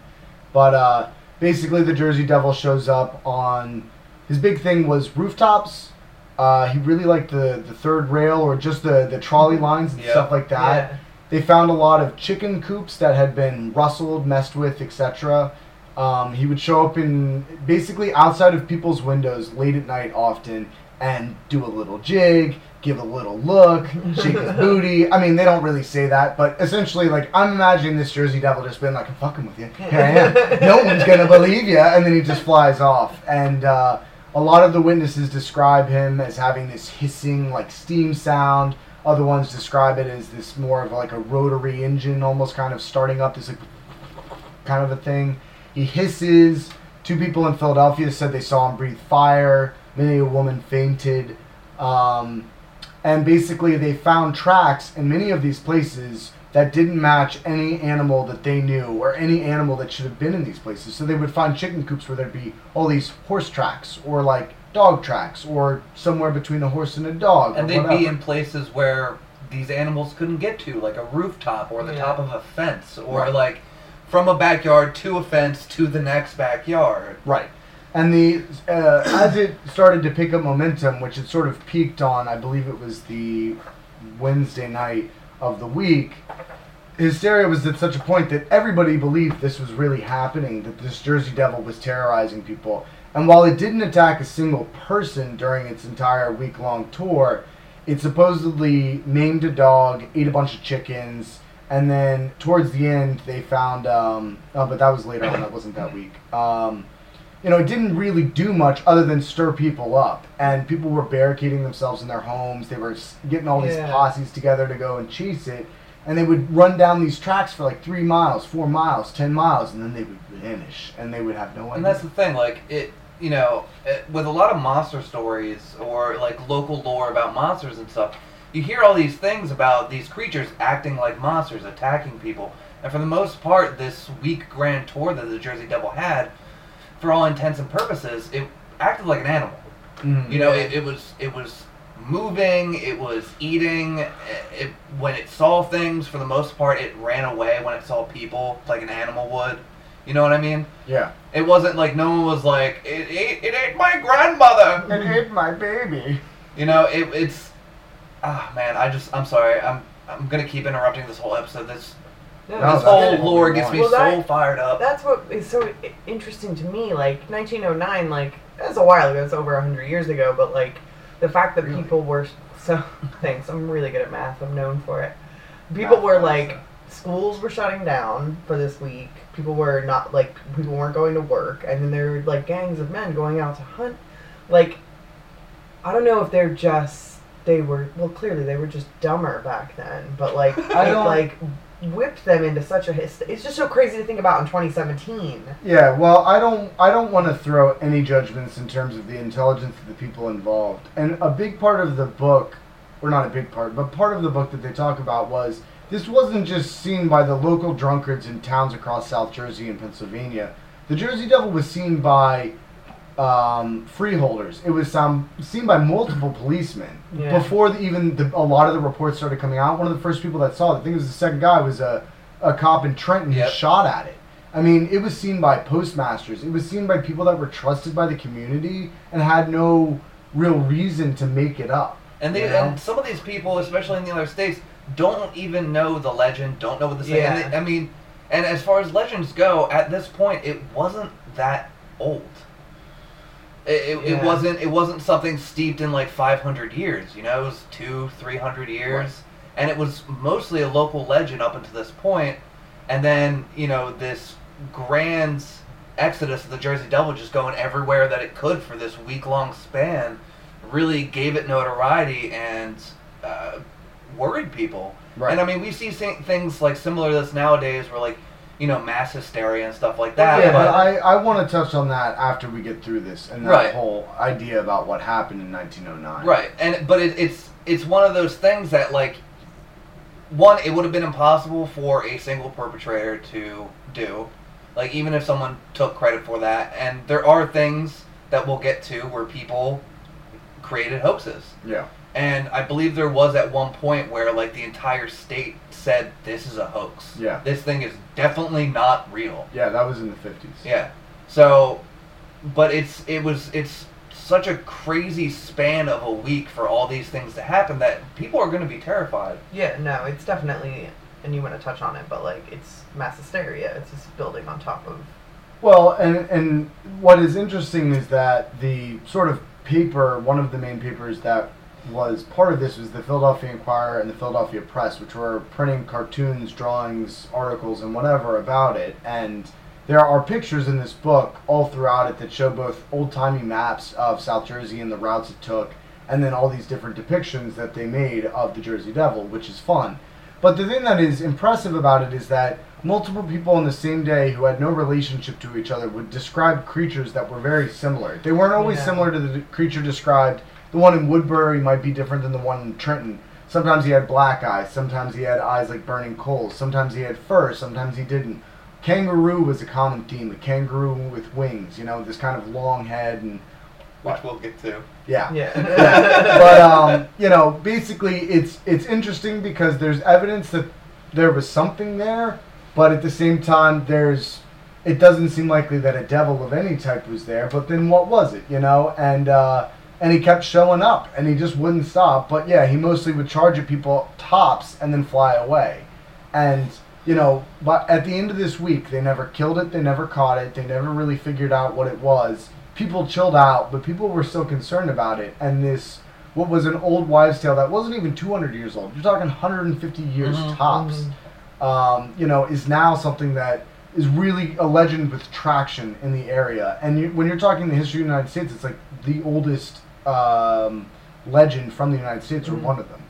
But uh, basically, the Jersey Devil shows up on. His big thing was rooftops. Uh, he really liked the, the third rail or just the, the trolley lines and Yeah. stuff like that. Yeah. They found a lot of chicken coops that had been rustled, messed with, etc. Um, he would show up in basically outside of people's windows late at night often and do a little jig, give a little look, shake his booty. I mean, they don't really say that, but essentially, like, I'm imagining this Jersey Devil just being like, I'm fucking with you. Here I am. no one's going to believe you. And then he just flies off. And, uh, a lot of the witnesses describe him as having this hissing, like steam sound. Other ones describe it as this more of like a rotary engine, almost kind of starting up this like kind of a thing. He hisses. Two people in Philadelphia said they saw him breathe fire. Many a woman fainted. Um, and basically, they found tracks in many of these places that didn't match any animal that they knew or any animal that should have been in these places. So they would find chicken coops where there'd be all these horse tracks or like dog tracks or somewhere between a horse and a dog. And they'd whatever. be in places where these animals couldn't get to, like a rooftop or the Yeah. top of a fence, or Right. like from a backyard to a fence to the next backyard. Right. And the uh, as it started to pick up momentum, which it sort of peaked on, I believe it was the Wednesday night of the week. Hysteria was at such a point that everybody believed this was really happening, that this Jersey Devil was terrorizing people. And while it didn't attack a single person during its entire week long tour, it supposedly maimed a dog, ate a bunch of chickens, and then towards the end they found. Um, oh, but that was later on. That wasn't that week. Um, you know, it didn't really do much other than stir people up, and people were barricading themselves in their homes. They were getting all these Yeah. posses together to go and chase it, and they would run down these tracks for like three miles, four miles, ten miles, and then they would vanish, and they would have no idea. And that's the thing, like it, you know, it, with a lot of monster stories or like local lore about monsters and stuff, you hear all these things about these creatures acting like monsters, attacking people. And for the most part, this week grand tour that the Jersey Devil had, for all intents and purposes, it acted like an animal. Mhm. You know, it, it was it was moving, it was eating. It, it when it saw things, for the most part, it ran away when it saw people, like an animal would. You know what I mean? Yeah. It wasn't like no one was like it ate it ate my grandmother. It ate my baby. You know, it, it's ah man, I just I'm sorry, I'm I'm gonna keep interrupting this whole episode. This No, this whole good. what we lore gets me want. so Well, that- fired up. That's what is so interesting to me. Like 1909, like that's a while ago. It's over hundred years ago. But like the fact that Really? people were so thanks. I'm really good at math. I'm known for it. People Math were like so. schools were shutting down for this week. People were not like people weren't going to work, and then there were like gangs of men going out to hunt. Like I don't know if they're just they were well clearly they were just dumber back then, but like I don't- like whipped them into such a hist- it's just so crazy to think about in 2017. Yeah, well, I don't I don't want to throw any judgments in terms of the intelligence of the people involved. And a big part of the book, or not a big part, but part of the book that they talk about was this wasn't just seen by the local drunkards in towns across South Jersey and Pennsylvania. The Jersey Devil was seen by um, freeholders. It was um, seen by multiple policemen Yeah. before the, even the, a lot of the reports started coming out. One of the first people that saw it, I think it was the second guy, was a, a cop in Trenton who Yep. shot at it. I mean, it was seen by postmasters. It was seen by people that were trusted by the community and had no real reason to make it up. And they you know? and some of these people, especially in the other states, don't even know the legend, don't know what the saying. Yeah. they- I mean, and as far as legends go, at this point, it wasn't that old. It, it, it wasn't it wasn't something steeped in like 500 years. You know, it was two, three hundred years, Right. and it was mostly a local legend up until this point. And then you know this grand exodus of the Jersey Devil just going everywhere that it could for this week long span really gave it notoriety and uh, worried people. Right. And I mean, we see things like similar to this nowadays, where like you know mass hysteria and stuff like that. yeah, but but I, I want to touch on that after we get through this and that Right. whole idea about what happened in 1909. right, and but it, it's it's one of those things that like one, it would have been impossible for a single perpetrator to do. Like even if someone took credit for that, and there are things that we'll get to where people created hoaxes. Yeah. And I believe there was at one point where like the entire state said this is a hoax. Yeah. This thing is definitely not real. Yeah, that was in the 50s. Yeah. So but it's it was it's such a crazy span of a week for all these things to happen that people are going to be terrified. Yeah, no, it's definitely, and you want to touch on it, but like it's mass hysteria. It's just building on top of. Well, and and what is interesting is that the sort of paper, one of the main papers that was part of this was the Philadelphia Inquirer and the Philadelphia Press, which were printing cartoons, drawings, articles, and whatever about it. And there are pictures in this book all throughout it that show both old timey maps of South Jersey and the routes it took, and then all these different depictions that they made of the Jersey Devil, which is fun. But the thing that is impressive about it is that multiple people on the same day who had no relationship to each other would describe creatures that were very similar. They weren't always Yeah. similar to the creature described. The one in Woodbury might be different than the one in Trenton. Sometimes he had black eyes, sometimes he had eyes like burning coals, sometimes he had fur, sometimes he didn't. Kangaroo was a common theme, a kangaroo with wings, you know, this kind of long head and Which we'll get to. yeah Yeah. yeah. but um, you know, basically, it's it's interesting because there's evidence that there was something there, but at the same time, there's it doesn't seem likely that a devil of any type was there. But then, what was it? You know, and uh, and he kept showing up, and he just wouldn't stop. But yeah, he mostly would charge at people tops and then fly away, and. You know, but at the end of this week, they never killed it. They never caught it. They never really figured out what it was people chilled out, but people were still concerned about it. And this, what was an old wives' tale that wasn't even 200 years old, you're talking 150 years Mhm. tops, um, you know, is now something that is really a legend with traction in the area. And you, when you're talking the history of the United States, it's like the oldest um, legend from the United States, or Mhm. one of them.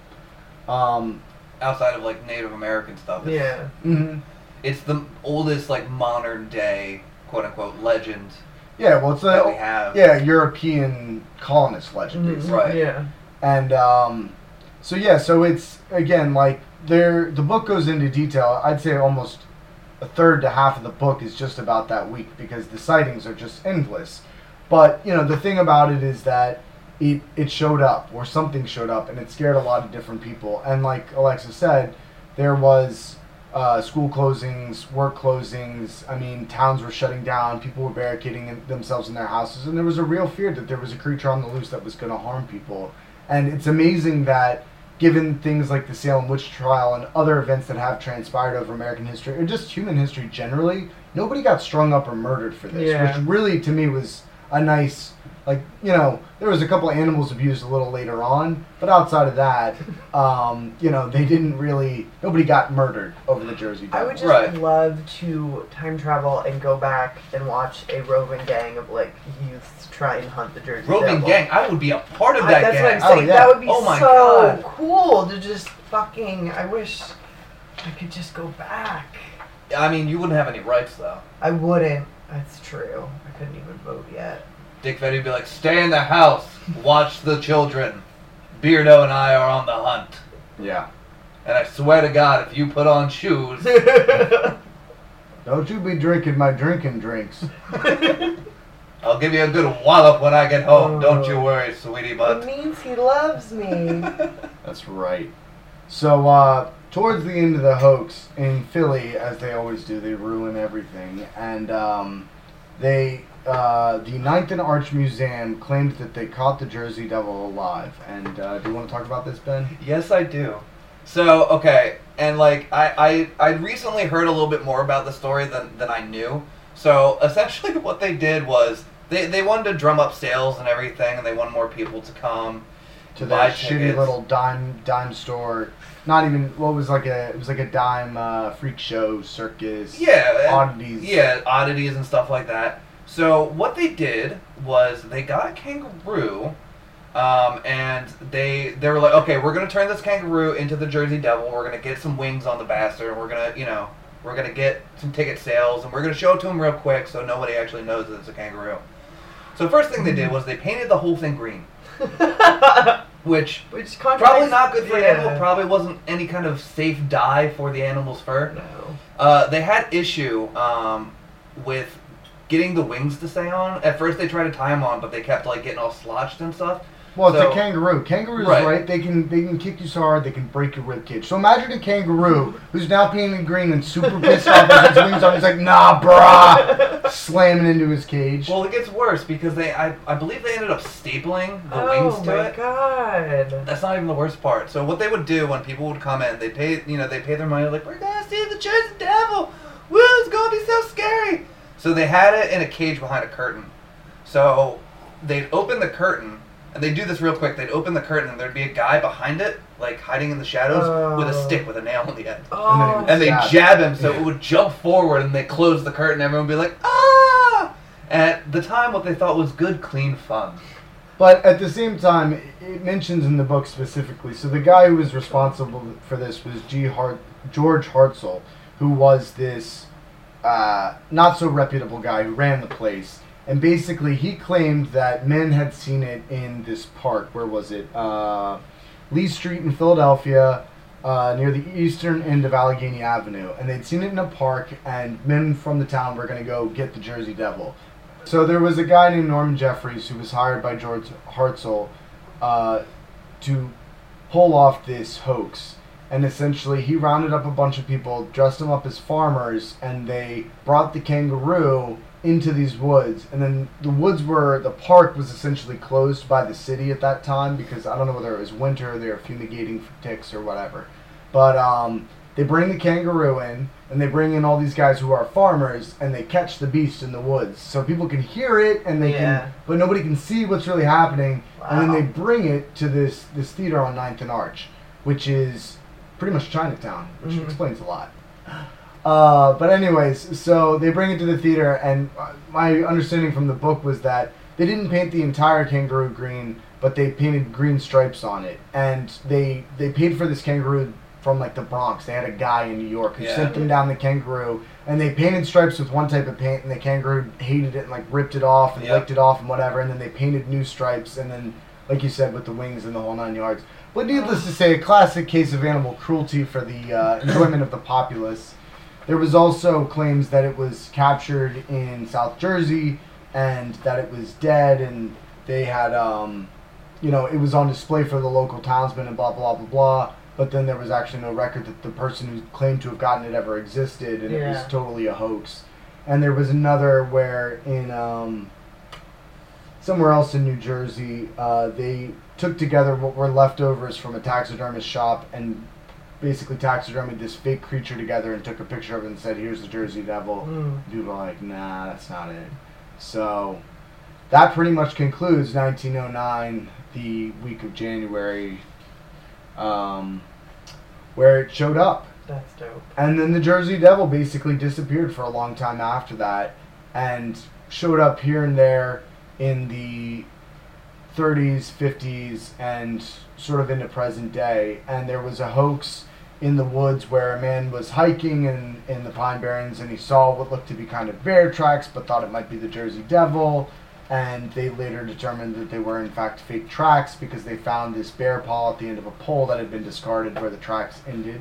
Um, Outside of like Native American stuff. It's, yeah. mhm. It's the oldest like modern day quote unquote legend Yeah, well, it's a, that we have. yeah European colonist legend, Mhm. Right. Yeah. And um, so yeah, so it's again like there. The book goes into detail. I'd say almost a third to half of the book is just about that week because the sightings are just endless. But you know, the thing about it is that it it showed up or something showed up and it scared a lot of different people. And like Alexa said, there was uh, school closings, work closings. I mean, towns were shutting down. People were barricading in, themselves in their houses, and there was a real fear that there was a creature on the loose that was going to harm people. And it's amazing that, given things like the Salem witch trial and other events that have transpired over American history or just human history generally, nobody got strung up or murdered for this, Yeah. which really to me was a nice. Like you know, there was a couple of animals abused a little later on, but outside of that, um, you know, they didn't really. Nobody got murdered over the Jersey I would just Right. love to time travel and go back and watch a roving gang of like youths try and hunt the Jersey Roving Devil. gang. I would be a part of I- that that's gang. what I'm Oh, saying. yeah. That would be Oh my so God. cool to just fucking. I wish I could just go back. I mean, you wouldn't have any rights though. I wouldn't. That's true. I couldn't even vote yet. Dick Fetty would be like, "Stay in the house, watch the children. Beardo and I are on the hunt." Yeah. And I swear to God, if you put on shoes, Don't you be drinking my drinking drinks. I'll give you a good wallop when I get home. Don't you Oh. worry, sweetie it butt. means he loves me. That's right. So, uh, towards the end of the hoax in Philly, as they always do, they ruin everything. And um, they, uh, the Ninth and Arch Museum claimed that they caught the Jersey Devil alive. And uh, do you want to talk about this, Ben? Yes, I do. So okay, and like I I I recently heard a little bit more about the story than than I knew. So essentially, what they did was they they wanted to drum up sales and everything, and they wanted more people to come. To buy that shitty little dime dime store. Not even what was like a it was like a dime uh, freak show circus. Yeah, oddities. Yeah, oddities and stuff like that. So what they did was they got a kangaroo, um, and they they were like, okay, we're gonna turn this kangaroo into the Jersey Devil. We're gonna get some wings on the bastard. And we're gonna you know we're gonna get some ticket sales, and we're gonna show it to him real quick so nobody actually knows that it's a kangaroo. So first thing they did was they painted the whole thing green, which Which probably not good for yeah. an animal. Probably wasn't any kind of safe dye for the animal's fur. No. Uh, they had issue um, with getting the wings to stay on. At first, they tried to tie them on, but they kept like getting all slotched and stuff. Well, it's So- a kangaroo. Kangaroos, Right. right. They can they can kick you so hard they can break your rib cage. So imagine a kangaroo who's now painted green and super pissed off as his wings on. He's like, nah, brah, slamming into his cage. Well, it gets worse because they, I, I believe they ended up stapling the oh wings to it. Oh my god. That's not even the worst part. So what they would do when people would come in, they pay, you know, they pay their money like, we're gonna see the Jersey Devil. Woo, it's gonna be so scary. So they had it in a cage behind a curtain. So they'd open the curtain, and they'd do this real quick. They'd open the curtain, and there'd be a guy behind it, like hiding in the shadows, with a Oh. stick with a nail on the end. Oh. And they Jab. jab him, so Yeah. it would jump forward, and they close the curtain. And everyone would be like, ah! At the time, what they thought was good, clean fun. But at the same time, it- it mentions in the book specifically. So the guy who was responsible for this was G. Hart, George Hartzell, who was this uh, not so reputable guy who ran the place. And basically, he claimed that men had seen it in this park. Where was it? Uh, Lee Street in Philadelphia, uh, near the eastern end of Allegheny Avenue. And they'd seen it in a park, and men from the town were going to go get the Jersey Devil. So there was a guy named Norman Jeffries who was hired by George Hartzell uh, to pull off this hoax. And essentially, he rounded up a bunch of people, dressed them up as farmers, and they brought the kangaroo into these woods. And then the woods were, the park was essentially closed by the city at that time because I don't know whether it was winter, or they were fumigating for ticks or whatever. But um, they bring the kangaroo in, and they bring in all these guys who are farmers, and they catch the beast in the woods. So people can hear it, and they Yeah. can, but nobody can see what's really happening. And then they bring it to this this theater on 9th and Arch, which is pretty much Chinatown, which Mhm. explains a lot. Uh, but anyways, so they bring it to the theater, and my understanding from the book was that they didn't paint the entire kangaroo green, but they painted green stripes on it, and they they paid for this kangaroo from like the Bronx. They had a guy in New York who Yeah. sent them down the kangaroo, and they painted stripes with one type of paint, and the kangaroo hated it and like ripped it off and Yep. licked it off and whatever, and then they painted new stripes, and then like you said with the wings and the whole nine yards. But needless to say, a classic case of animal cruelty for the uh, enjoyment of the populace. There was also claims that it was captured in South Jersey and that it was dead and they had um, you know it was on display for the local townsmen and blah blah blah blah. But then there was actually no record that the person who claimed to have gotten it ever existed, and it was totally a hoax. And there was another where in um, somewhere else in New Jersey, uh, they took together what were leftovers from a taxidermist shop and basically taxidermied this fake creature together and took a picture of it and said, "Here's the Jersey Devil." Mm. People are like, "Nah, that's not it." So that pretty much concludes 1909, the week of January, um, where it showed up. That's dope. And then the Jersey Devil basically disappeared for a long time after that and showed up here and there in the 30s, 50s, and sort of into present day. And there was a hoax in the woods where a man was hiking in, in the Pine Barrens and he saw what looked to be kind of bear tracks but thought it might be the Jersey Devil. And they later determined that they were in fact fake tracks because they found this bear paw at the end of a pole that had been discarded where the tracks ended.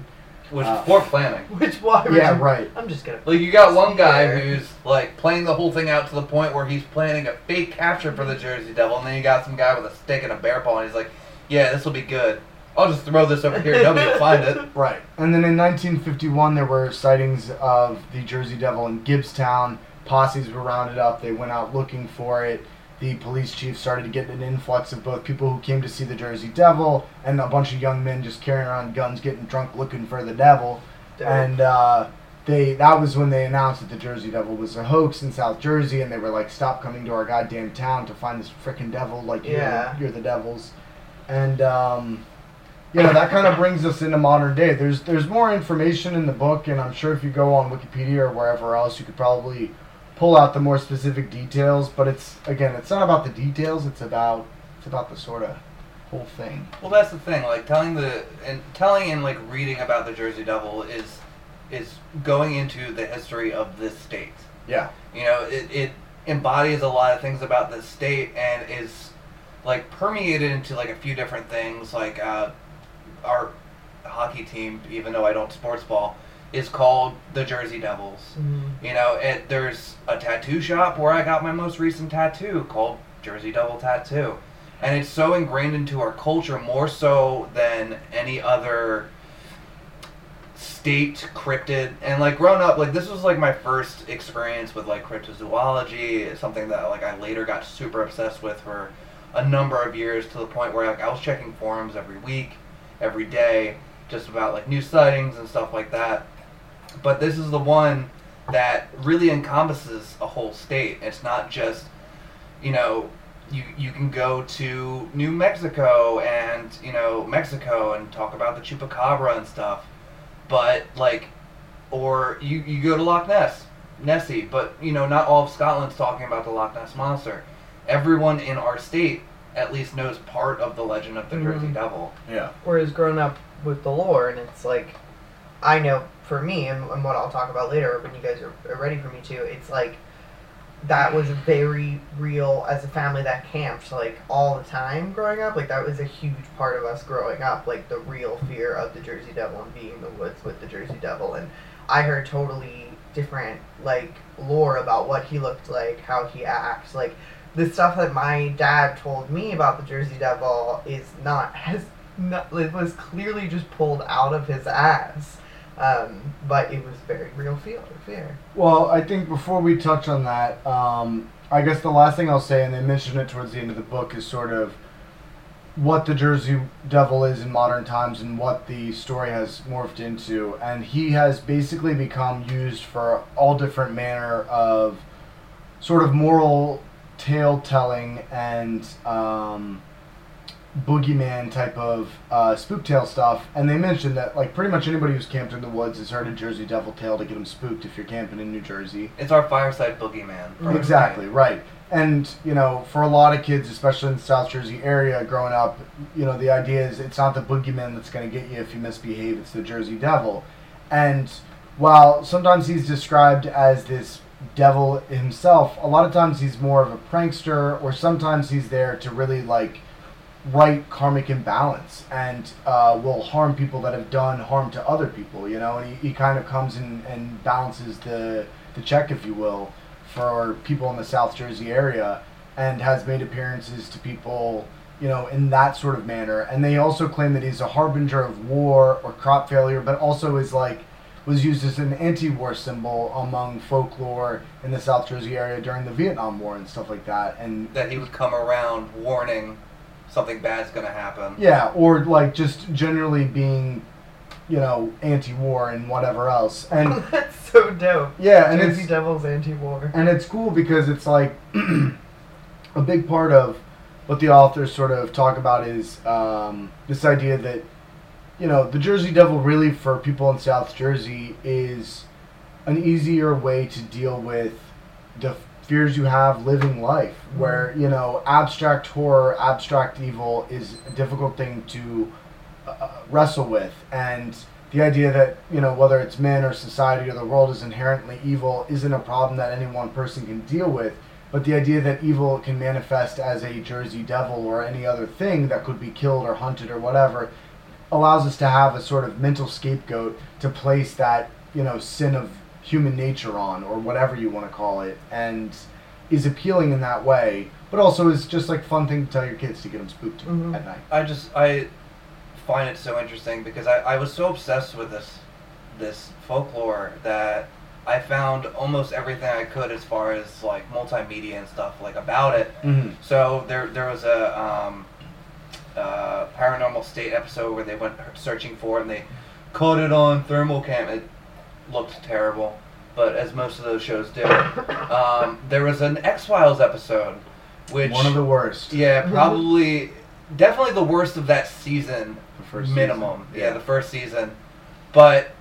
Which Uh, is poor planning. Which why? would Yeah, you- right. I'm just gonna. Like you got one guy Fair. who's like playing the whole thing out to the point where he's planning a fake capture for the Jersey Devil, and then you got some guy with a stick and a bear paw, and he's like, "Yeah, this will be good. I'll just throw this over here. Nobody will find it." Right. And then in 1951, there were sightings of the Jersey Devil in Gibbstown. Posses were rounded up. They went out looking for it. The police chief started to get an influx of both people who came to see the Jersey Devil and a bunch of young men just carrying around guns, getting drunk, looking for the devil. Dope. And uh, they that was when they announced that the Jersey Devil was a hoax in South Jersey, and they were like, "Stop coming to our goddamn town to find this freaking devil! Like Yeah. you're, you're the devils." And um, you know that kind of brings us into modern day. There's there's more information in the book, and I'm sure if you go on Wikipedia or wherever else, you could probably pull out the more specific details. But it's again, it's not about the details. It's about it's about the sort of whole thing. Well, that's the thing. Like telling the and telling and like reading about the Jersey Devil is is going into the history of this state. Yeah. You know, it, it embodies a lot of things about this state and is like permeated into like a few different things. Like uh, our hockey team, even though I don't sports ball, is called the Jersey Devils. Mhm. You know, it, there's a tattoo shop where I got my most recent tattoo called Jersey Devil Tattoo. And it's so ingrained into our culture more so than any other state cryptid. And like growing up, like this was like my first experience with like cryptozoology. Something that like I later got super obsessed with for a number of years to the point where like I was checking forums every week, every day, just about like new sightings and stuff like that. But this is the one that really encompasses a whole state. It's not just, you know, you you can go to New Mexico and you know Mexico and talk about the chupacabra and stuff, but like, or you you go to Loch Ness, Nessie, but you know not all of Scotland's talking about the Loch Ness monster. Everyone in our state at least knows part of the legend of the Jersey Mhm. Devil. Yeah. Whereas growing up with the lore, and it's like, I know for me, and, and what I'll talk about later when you guys are, are ready for me to, it's like, that was very real as a family that camped like all the time growing up. Like that was a huge part of us growing up. Like the real fear of the Jersey Devil and being in the woods with the Jersey Devil. And I heard totally different like lore about what he looked like, how he acts. Like the stuff that my dad told me about the Jersey Devil is not has not it was clearly just pulled out of his ass. Um, but it was very real fear fear. Well, I think before we touch on that, um, I guess the last thing I'll say, and they mention it towards the end of the book, is sort of what the Jersey Devil is in modern times and what the story has morphed into. And he has basically become used for all different manner of sort of moral tale telling and um, boogeyman type of uh, spook tale stuff. And they mentioned that like pretty much anybody who's camped in the woods has heard a Jersey Devil tale to get them spooked if you're camping in New Jersey. It's our fireside boogeyman. Exactly, right. And, you know, for a lot of kids, especially in the South Jersey area growing up, you know, the idea is it's not the boogeyman that's going to get you if you misbehave, it's the Jersey Devil. And while sometimes he's described as this devil himself, a lot of times he's more of a prankster, or sometimes he's there to really, like, right karmic imbalance and uh, will harm people that have done harm to other people. You know, and he, he kind of comes in and balances the the check, if you will, for people in the South Jersey area, and has made appearances to people. You know, in that sort of manner, and they also claim that he's a harbinger of war or crop failure, but also is like was used as an anti-war symbol among folklore in the South Jersey area during the Vietnam War and stuff like that. And That he would come around warning something bad's gonna happen. yeah, or like just generally being, you know, anti-war and whatever else. And That's so dope. yeah, and Jersey it's Devils anti-war. and it's cool because it's like a big part of what the authors sort of talk about is um, this idea that you know the Jersey Devil really for people in South Jersey is an easier way to deal with the fears you have living life where you know abstract horror abstract evil is a difficult thing to uh, wrestle with. And the idea that you know whether it's men or society or the world is inherently evil isn't a problem that any one person can deal with. But the idea that evil can manifest as a jersey devil or any other thing that could be killed or hunted or whatever allows us to have a sort of mental scapegoat to place that you know sin of human nature on or whatever you want to call it and is appealing in that way but also is just like fun thing to tell your kids to get them spooked Mhm. at night I just I find it so interesting because I, I was so obsessed with this this folklore that I found almost everything I could as far as like multimedia and stuff like about it. mm-hmm. So there there was a um, uh, paranormal state episode where they went searching for it and they caught it on thermal cam. It looked terrible, but as most of those shows do. Um, there was an X Files episode, which one of the worst yeah probably definitely the worst of that season the first minimum. season. Yeah. the first season. But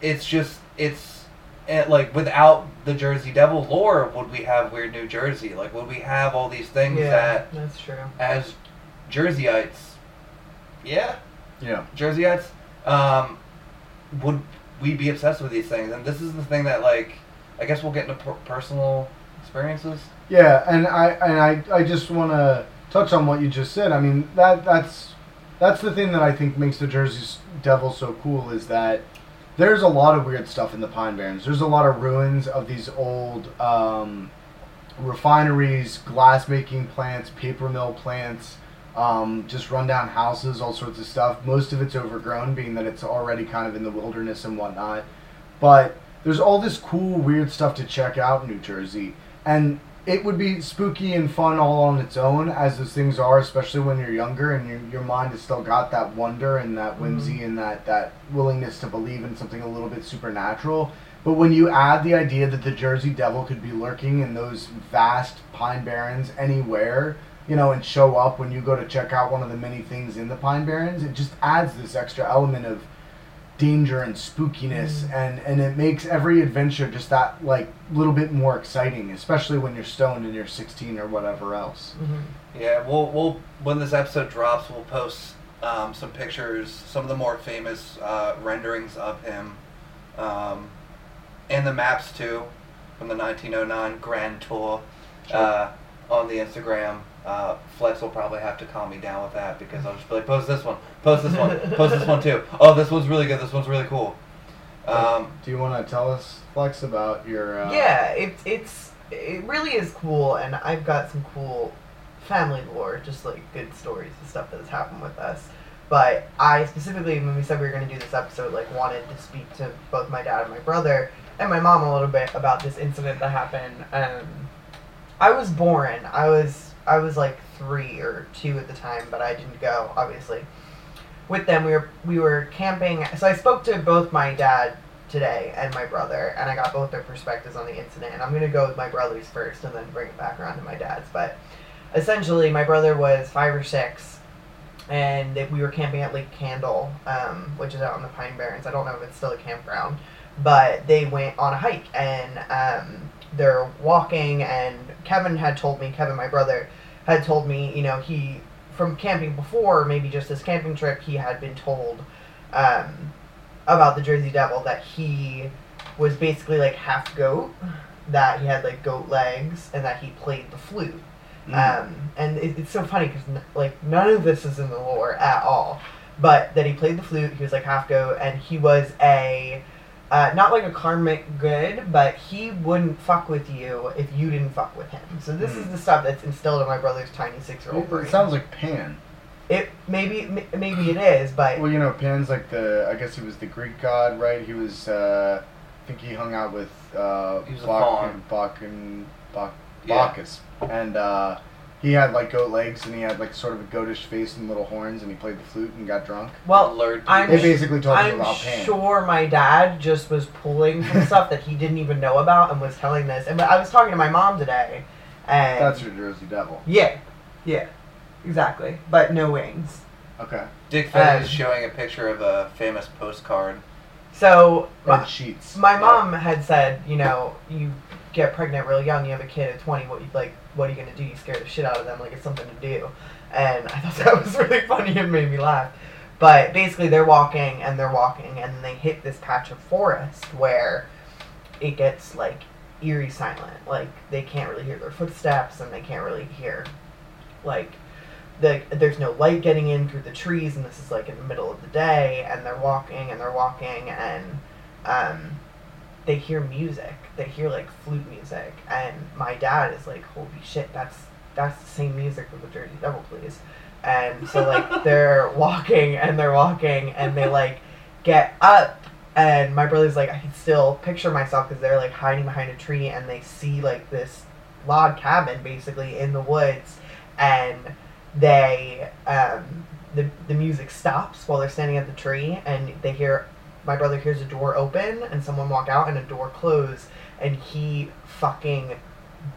it's just it's eh, like without the Jersey Devil lore, would we have Weird New Jersey? Like, would we have all these things yeah, that, that's true. as Jerseyites, yeah, yeah Jerseyites, um, would we be obsessed with these things? And this is the thing that, like, I guess we'll get into per- personal experiences. Yeah, and I and I, I just want to touch on what you just said. I mean that that's that's the thing that I think makes the Jersey Devil so cool is that there's a lot of weird stuff in the Pine Barrens. There's a lot of ruins of these old um, refineries, glass making plants, paper mill plants, um, just rundown houses, all sorts of stuff. Most of it's overgrown, being that it's already kind of in the wilderness and whatnot. But there's all this cool, weird stuff to check out in New Jersey, and it would be spooky and fun all on its own, as those things are, especially when you're younger and your your mind has still got that wonder and that whimsy and that that willingness to believe in something a little bit supernatural. But when you add the idea that the Jersey Devil could be lurking in those vast pine barrens anywhere, you know, and show up when you go to check out one of the many things in the pine barrens, it just adds this extra element of danger and spookiness. And and it makes every adventure just that like little bit more exciting especially when you're stoned and you're 16 or whatever else. Hmm Yeah, we'll we'll when this episode drops, we'll post um, some pictures, some of the more famous uh, renderings of him, um, and the maps too, from the 1909 Grand Tour uh, on the Instagram. Uh, Flex will probably have to calm me down with that because I'll just be like, post this one, post this one, post this one too. Oh, this one's really good. This one's really cool. Um, do you want to tell us flex about your uh, Yeah, it's it's it really is cool, and I've got some cool family lore, just like good stories and stuff that has happened with us. But I specifically, when we said we were going to do this episode, like wanted to speak to both my dad and my brother and my mom a little bit about this incident that happened. Um, I was born. I was I was like three or two at the time, but I didn't go obviously. With them, we were we were camping. So I spoke to both my dad today and my brother, and I got both their perspectives on the incident. And I'm gonna go with my brother's first, and then bring it back around to my dad's. But essentially, my brother was five or six, and we were camping at Lake Candle, um, which is out in the Pine Barrens. I don't know if it's still a campground, but they went on a hike, and um, they're walking. And Kevin had told me, Kevin, my brother, had told me, you know, he from camping before, maybe just this camping trip, he had been told. Um, about the Jersey Devil that he was basically like half goat, that he had like goat legs, and that he played the flute. Mm. Um, and it, it's so funny because n- like none of this is in the lore at all. But that he played the flute, he was like half goat, and he was a uh, not like a karmic good, but he wouldn't fuck with you if you didn't fuck with him. So this is Mm. the stuff that's instilled in my brother's tiny six-year-old It, brain. it sounds like Pan. it maybe maybe it is, but Well, you know, Pan's like the. I guess he was the Greek god, right? He was. Uh, I think he hung out with. Uh, He was a Bach- faun. Bach and Bach, Yeah. Bacchus, and uh, he had like goat legs, and he had like sort of a goatish face and little horns, and he played the flute and got drunk. well, Lured I'm They basically told him I'm about Pan. sure my dad just was pulling from stuff that he didn't even know about and was telling this. And I was talking to my mom today, and That's your Jersey Devil. yeah, yeah, exactly. But no wings. Okay. Dick Fetty Um, is showing a picture of a famous postcard. So Red my, sheets. my Yeah. mom had said, you know, you get pregnant real young, you have a kid at 20, what you like, what are you gonna do? You scare the shit out of them, like it's something to do. And I thought that was really funny and made me laugh. But basically, they're walking and they're walking, and they hit this patch of forest where it gets like eerie silent. Like they can't really hear their footsteps, and they can't really hear like the there's no light getting in through the trees, and this is like in the middle of the day, and they're walking and they're walking, and um, they hear music. They hear like flute music, and my dad is like, "Holy shit, that's that's the same music that the Jersey Devil plays." And so like they're walking and they're walking and they like get up and my brother's like I can still picture myself because they're like hiding behind a tree and they see like this log cabin basically in the woods and they um, the the music stops while they're standing at the tree and they hear my brother hears a door open and someone walk out and a door close and he fucking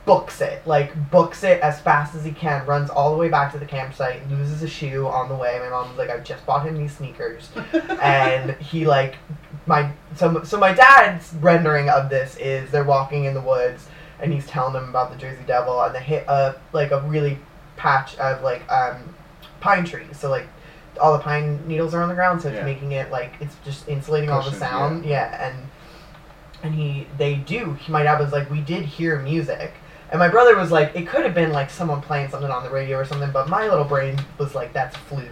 books it like books it as fast as he can runs all the way back to the campsite loses a shoe on the way. My mom's like i just bought him these sneakers. And he like my so, so my dad's rendering of this is they're walking in the woods and he's telling them about the jersey devil and they hit a like a really patch of like um pine trees. So like all the pine needles are on the ground so it's Yeah. making it like it's just insulating all the sound yeah. and and he they do he, my dad was like we did hear music and my brother was like it could have been like someone playing something on the radio or something but my little brain was like that's flute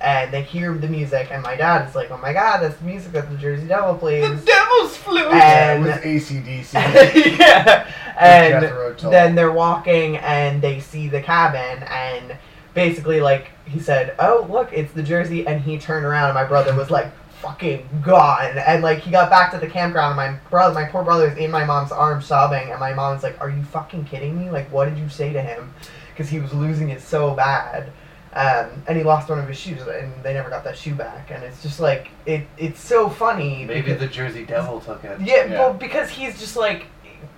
and they hear the music and my dad is like oh my god that's the music that the jersey devil plays devil's flute. Yeah, and it was ACDC. yeah and then they're walking and they see the cabin and basically like he said oh look it's the jersey and he turned around and my brother was like fucking gone and like he got back to the campground and my brother my poor brother is in my mom's arms sobbing and my mom's like are you fucking kidding me like what did you say to him because he was losing it so bad um, and he lost one of his shoes and they never got that shoe back and it's just like it it's so funny Maybe because- the Jersey Devil took it. yeah, Yeah. well, because he's just like,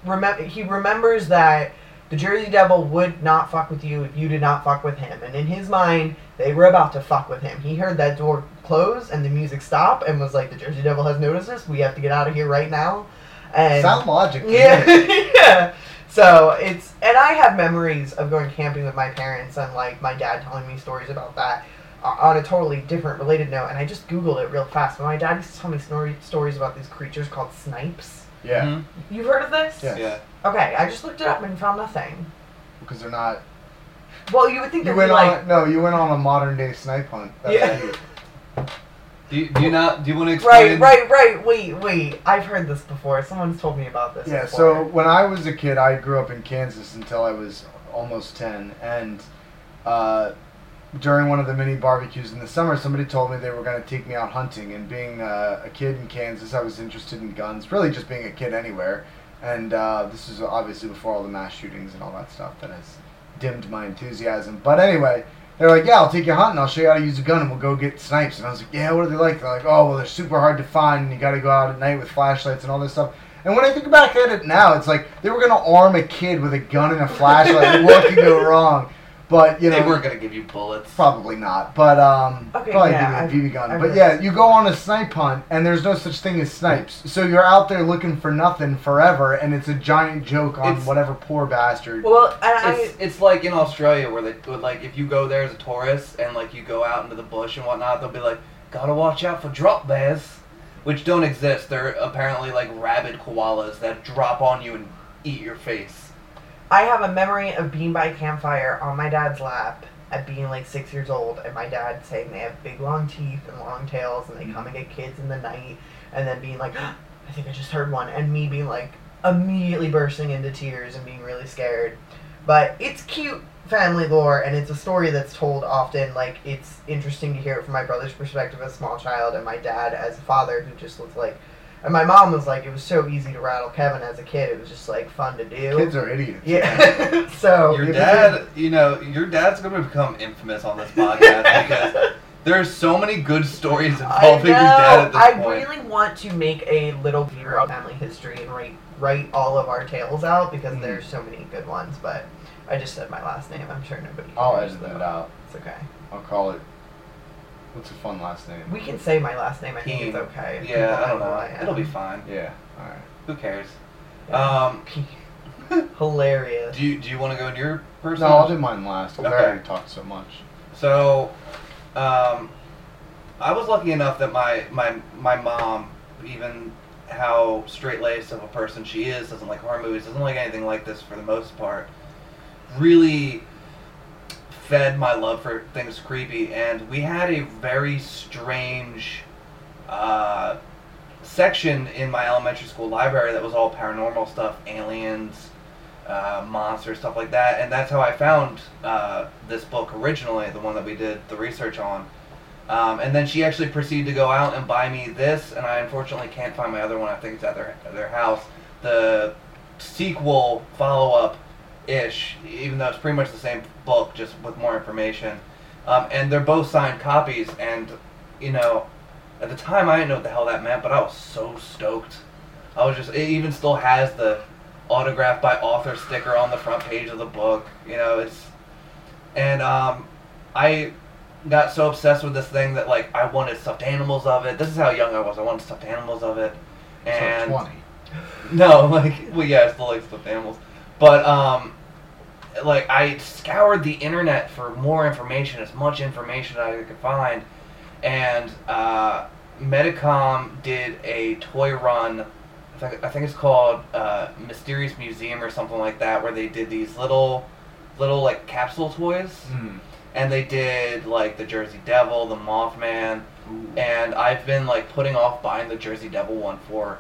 remember he remembers that the Jersey Devil would not fuck with you if you did not fuck with him, and in his mind, they were about to fuck with him. He heard that door close and the music stop, and was like, "The Jersey Devil has noticed us. We have to get out of here right now." And Sound logic. yeah, yeah. So it's and I have memories of going camping with my parents and like my dad telling me stories about that on a totally different related note. And I just googled it real fast. But my dad used to tell me story, stories about these creatures called snipes. Yeah. Mhm. You've heard of this? Yeah. Yeah. Okay, I just looked it up and found nothing. Because they're not. Well, you would think You they'd be went like, on no. You went on a modern day snipe hunt. That's Yeah. Do you, do you not? Do you want to explain? right, right, right. Wait, wait. I've heard this before. Someone's told me about this. Yeah, before. so when I was a kid, I grew up in Kansas until I was almost 10. And uh, during one of the mini barbecues in the summer, somebody told me they were going to take me out hunting. And being uh, a kid in Kansas, I was interested in guns, really just being a kid anywhere. And uh, this is obviously before all the mass shootings and all that stuff that has dimmed my enthusiasm. But anyway, they're like, yeah, I'll take you hunting. I'll show you how to use a gun, and we'll go get snipes. And I was like, yeah, what are they like? They're like, oh, well, they're super hard to find, and you got to go out at night with flashlights and all this stuff. And when I think back at it now, it's like they were gonna arm a kid with a gun and a flashlight. what could go wrong? But you know, they weren't gonna give you bullets. Probably not, but um, Okay, probably yeah, give you a BB gun. I've but heard yeah, you go on a snipe hunt, and there's no such thing as snipes. So you're out there looking for nothing forever, and it's a giant joke on It's- whatever poor bastard. well, I, It's, it's like in Australia where they would like if you go there as a tourist and like you go out into the bush and whatnot, they'll be like, gotta watch out for drop bears, which don't exist. They're apparently like rabid koalas that drop on you and eat your face. I have a memory of being by a campfire on my dad's lap at being like six years old, and my dad saying they have big long teeth and long tails, and they mm. come and get kids in the night, and then being like, I think I just heard one, and me being like immediately bursting into tears and being really scared. But it's cute family lore, and it's a story that's told often. Like it's interesting to hear it from my brother's perspective as a small child, and my dad as a father who just was like. And my mom was like, it was so easy to rattle Kevin as a kid. It was just like fun to do. Kids are idiots. Yeah. so Your it was- dad, you know, your dad's going to become infamous on this podcast because there's so many good stories I involving your dad at this I point. really want to make a little Vero family history and write write all of our tales out because Mhm. there's so many good ones. But I just said my last name. I'm sure nobody. I'll cares, edit though. that out. It's okay. I'll call it. What's a fun last name? We can say my last name. I think Keen. it's okay. Yeah, I don't who know. I. It'll be fine. Yeah. All right. Who cares? Yeah. Um, Hilarious. do you do you want to go in your personal? No. I'll do mine last. 'cause Okay. I already talked so much. So, um, I was lucky enough that my my my mom, even how straight laced of a person she is, doesn't like horror movies, doesn't like anything like this for the most part. Really fed my love for things creepy, and we had a very strange uh, section in my elementary school library that was all paranormal stuff, aliens, uh, monsters, stuff like that. And that's how I found uh, this book originally, the one that we did the research on. Um, and then she actually proceeded to go out and buy me this, and I unfortunately can't find my other one. I think it's at their at their house. The sequel follow up ish, even though it's pretty much the same book, just with more information. Um, and they're both signed copies, and you know, at the time I didn't know what the hell that meant, but I was so stoked. I was just it even still has the autographed by author sticker on the front page of the book. You know, it's and um, I got so obsessed with this thing that like I wanted stuffed animals of it. This is how young I was. I wanted stuffed animals of it. And so 20. no, like well, yeah, I still like stuffed animals, but um, like I scoured the internet for more information, as much information as I could find, and uh, Medicom did a toy run. I think, I think it's called uh, Mysterious Museum or something like that, where they did these little, little like capsule toys, Mm. and they did like the Jersey Devil, the Mothman, Ooh. and I've been like putting off buying the Jersey Devil one for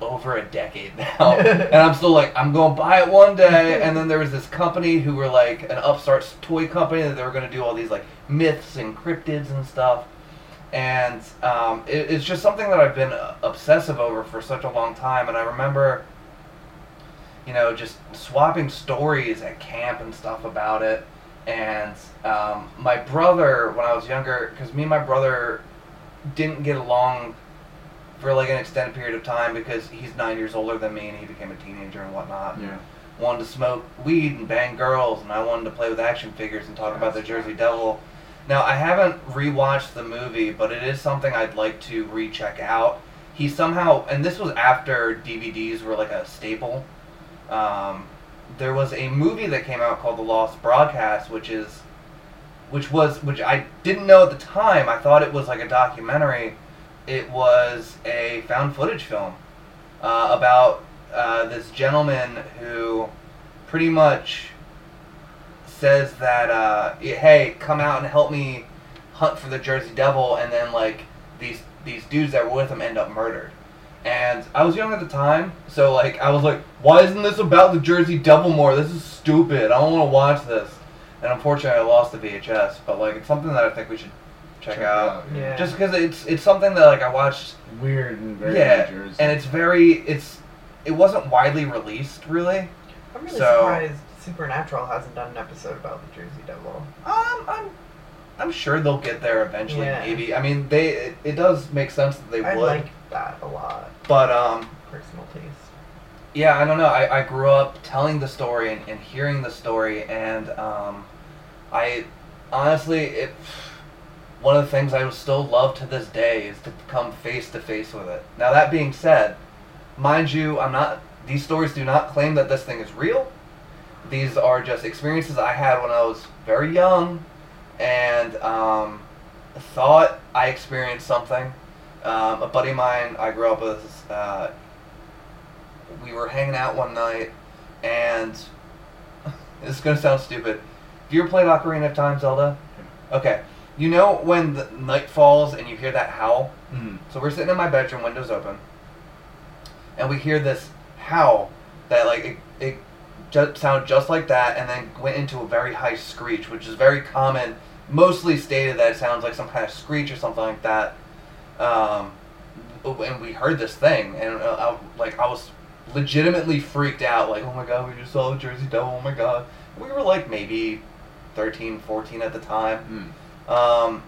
over a decade now, and I'm still like I'm going to buy it one day. And then there was this company who were like an upstart toy company that they were going to do all these like myths and cryptids and stuff. And um, it, it's just something that I've been uh, obsessive over for such a long time. And I remember, you know, just swapping stories at camp and stuff about it. And um, my brother, when I was younger, because me and my brother didn't get along for like an extended period of time because he's nine years older than me and he became a teenager and whatnot. Yeah. Wanted to smoke weed and bang girls, and I wanted to play with action figures and talk about the Jersey Devil. Now I haven't rewatched the movie, but it is something I'd like to recheck out. He somehow, and this was after DVDs were like a staple. Um, there was a movie that came out called The Last Broadcast, which is, which was, which I didn't know at the time. I thought it was like a documentary. It was a found footage film uh, about uh, this gentleman who pretty much says that, uh, hey, come out and help me hunt for the Jersey Devil, and then like these these dudes that were with him end up murdered. And I was young at the time, so like I was like, why isn't this about the Jersey Devil more? This is stupid. I don't want to watch this. And unfortunately, I lost the VHS. But like, it's something that I think we should check, out. Yeah. Just because it's it's something that like I watched Weird and very yeah, New and it's very it's it wasn't widely released really. I'm really So- surprised Supernatural hasn't done an episode about the Jersey Devil. Um, I'm I'm sure they'll get there eventually. Yeah. Maybe I mean they it, it does make sense that they I would, I like that a lot. but um Personal taste. yeah I don't know. I, I grew up telling the story and, and hearing the story and um I honestly it one of the things I still love to this day is to come face to face with it. Now that being said, mind you, I'm not these stories do not claim that this thing is real. These are just experiences I had when I was very young and um, thought I experienced something. Um, a buddy of mine I grew up with, uh, we were hanging out one night and This is gonna sound stupid. Have you ever played Ocarina of Time, Zelda? Okay. You know when the night falls and you hear that howl? Mm. So we're sitting in my bedroom, windows open, and we hear this howl that like it, it just sounded just like that, and then went into a very high screech, which is very common. Mostly stated that it sounds like some kind of screech or something like that. Um, and we heard this thing, and uh, I, like I was legitimately freaked out. Like, oh my god, we just saw the Jersey Devil. Oh my god. We were like maybe 13, 14 at the time. Mm. Um,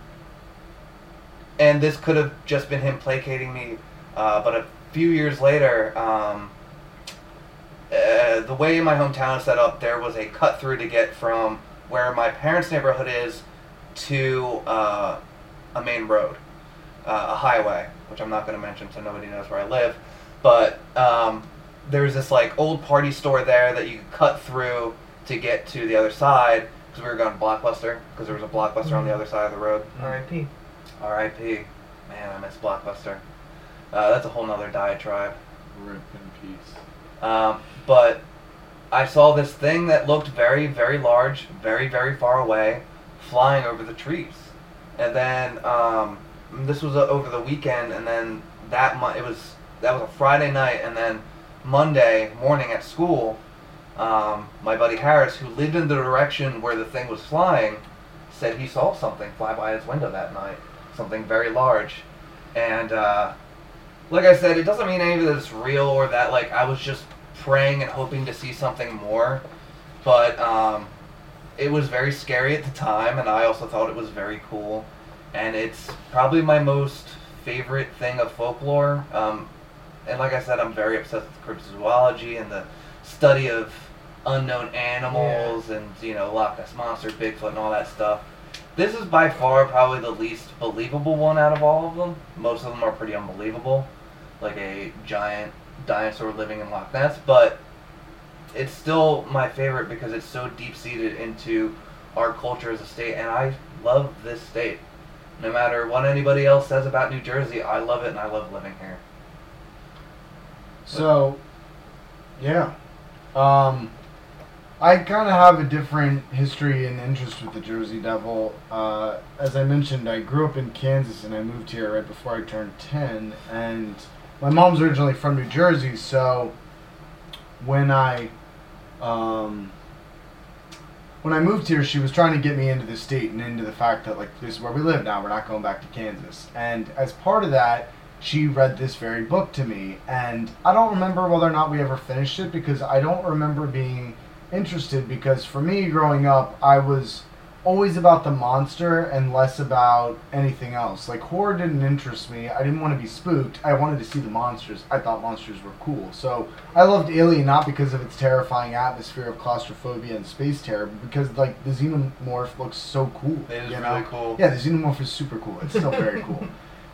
and this could have just been him placating me, uh, but a few years later, um, uh, the way my hometown is set up, there was a cut through to get from where my parents' neighborhood is to uh, a main road, uh, a highway, which I'm not going to mention so nobody knows where I live. But um, there's this like old party store there that you could cut through to get to the other side because we were going to Blockbuster because there was a Blockbuster on the other side of the road. R.I.P. R.I.P. Man, I miss Blockbuster. Uh, that's a whole nother diatribe. Rip in peace. Um, but I saw this thing that looked very, very large, very, very far away, flying over the trees. And then um, this was uh, over the weekend, and then that mo- it was that was a Friday night, and then Monday morning at school, um, my buddy Harris, who lived in the direction where the thing was flying, said he saw something fly by his window that night, something very large, and. Uh, like I said, it doesn't mean any of this is real or that like I was just praying and hoping to see something more, but um, it was very scary at the time, and I also thought it was very cool, and it's probably my most favorite thing of folklore. Um, and like I said, I'm very obsessed with cryptozoology and the study of unknown animals and you know Loch Ness monster, Bigfoot, and all that stuff. This is by far probably the least believable one out of all of them. Most of them are pretty unbelievable, like a giant dinosaur living in Loch Ness, but it's still my favorite because it's so deep seated into our culture as a state, and I love this state. No matter what anybody else says about New Jersey, I love it and I love living here. So, yeah. Um, I kind of have a different history and interest with the Jersey Devil. Uh, as I mentioned, I grew up in Kansas and I moved here right before I turned 10. And my mom's originally from New Jersey, so when I. Um, when I moved here, she was trying to get me into the state and into the fact that like this is where we live now. We're not going back to Kansas. And as part of that, she read this very book to me, and I don't remember whether or not we ever finished it because I don't remember being interested. Because for me, growing up, I was always about the monster and less about anything else. Like horror didn't interest me. I didn't want to be spooked. I wanted to see the monsters. I thought monsters were cool. So I loved Alien not because of its terrifying atmosphere of claustrophobia and space terror, but because like the xenomorph looks so cool. It is you really know? cool. Yeah, the xenomorph is super cool. It's still very cool.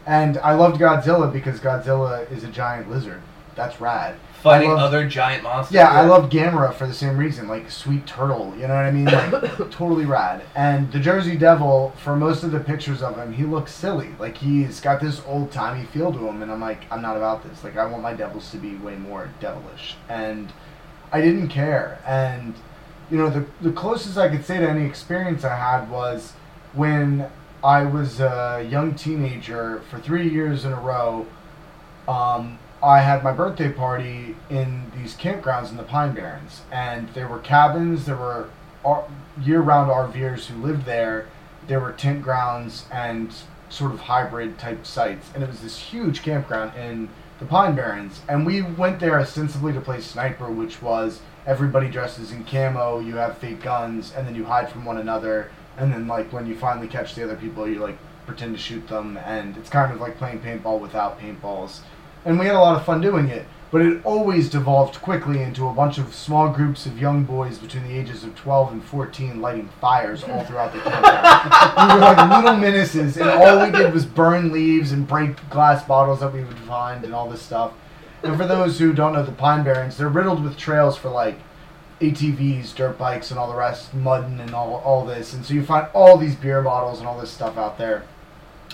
And I loved Godzilla because Godzilla is a giant lizard. That's rad. Fighting other giant monsters. Yeah, I love Gamera for the same reason, like sweet turtle. You know what I mean? Like totally rad. And the Jersey Devil, for most of the pictures of him, he looks silly. Like he's got this old timey feel to him, and I'm like, I'm not about this. Like I want my devils to be way more devilish, and I didn't care. And you know, the the closest I could say to any experience I had was when I was a young teenager for three years in a row. Um, I had my birthday party in these campgrounds in the Pine Barrens, and there were cabins, there were year-round RVers who lived there. There were tent grounds and sort of hybrid type sites, and it was this huge campground in the Pine Barrens. And we went there ostensibly to play sniper, which was everybody dresses in camo, you have fake guns, and then you hide from one another. And then, like when you finally catch the other people, you like pretend to shoot them, and it's kind of like playing paintball without paintballs and we had a lot of fun doing it. But it always devolved quickly into a bunch of small groups of young boys between the ages of 12 and 14 lighting fires all throughout the campground. we were like little menaces, and all we did was burn leaves and break glass bottles that we would find and all this stuff. And for those who don't know the Pine Barrens, they're riddled with trails for like ATVs, dirt bikes, and all the rest, mudding and all, all this. And so you find all these beer bottles and all this stuff out there.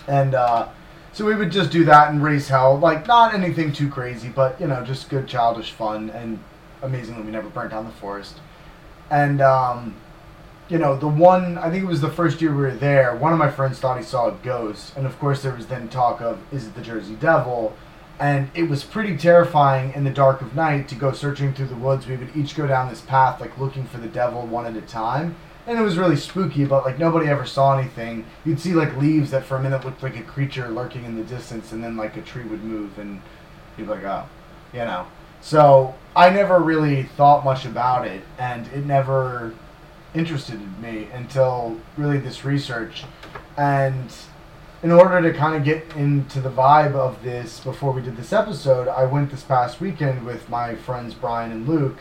And, uh, so we would just do that and raise hell. Like, not anything too crazy, but, you know, just good childish fun. And amazingly, we never burnt down the forest. and um, you know, the one I think it was the first year we were there. One of my friends thought he saw a ghost, and of course there was then talk of is it the Jersey Devil, and it was pretty terrifying in the dark of night to go searching through the woods. We would each go down this path like looking for the devil one at a time. And it was really spooky, but like nobody ever saw anything. You'd see like leaves that for a minute looked like a creature lurking in the distance, and then like a tree would move, and you'd be like, oh, you know. So I never really thought much about it, and it never interested me until really this research. And in order to kind of get into the vibe of this before we did this episode, I went this past weekend with my friends Brian and Luke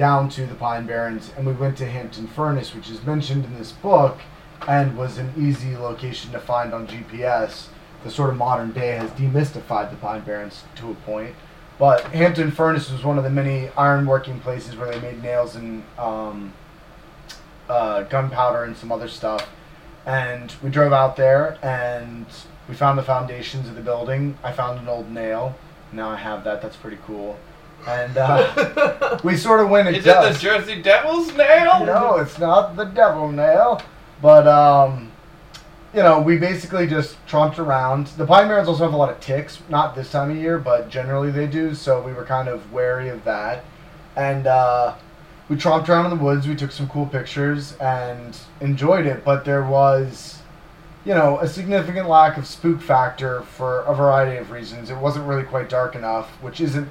down to the Pine Barrens, and we went to Hampton Furnace, which is mentioned in this book and was an easy location to find on GPS. The sort of modern day has demystified the Pine Barrens to a point. But Hampton Furnace was one of the many ironworking places where they made nails and um, uh, gunpowder and some other stuff. And we drove out there and we found the foundations of the building. I found an old nail. Now I have that. That's pretty cool. And uh, we sort of went at Is it the. Jersey Devil's nail? No, it's not the devil nail. But, um, you know, we basically just tromped around. The Pine Barrens also have a lot of ticks. Not this time of year, but generally they do. So we were kind of wary of that. And uh, we tromped around in the woods. We took some cool pictures and enjoyed it. But there was, you know, a significant lack of spook factor for a variety of reasons. It wasn't really quite dark enough, which isn't.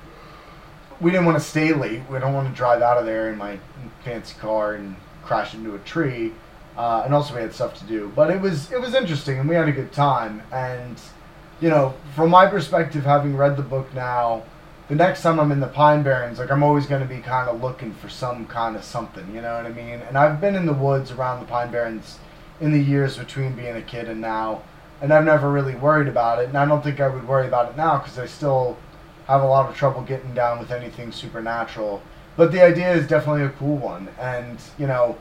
We didn't want to stay late. We don't want to drive out of there in my fancy car and crash into a tree. Uh, and also we had stuff to do. But it was it was interesting and we had a good time. And you know, from my perspective, having read the book now, the next time I'm in the Pine Barrens, like I'm always going to be kind of looking for some kind of something. You know what I mean? And I've been in the woods around the Pine Barrens in the years between being a kid and now, and I've never really worried about it. And I don't think I would worry about it now because I still have a lot of trouble getting down with anything supernatural. But the idea is definitely a cool one, and you know.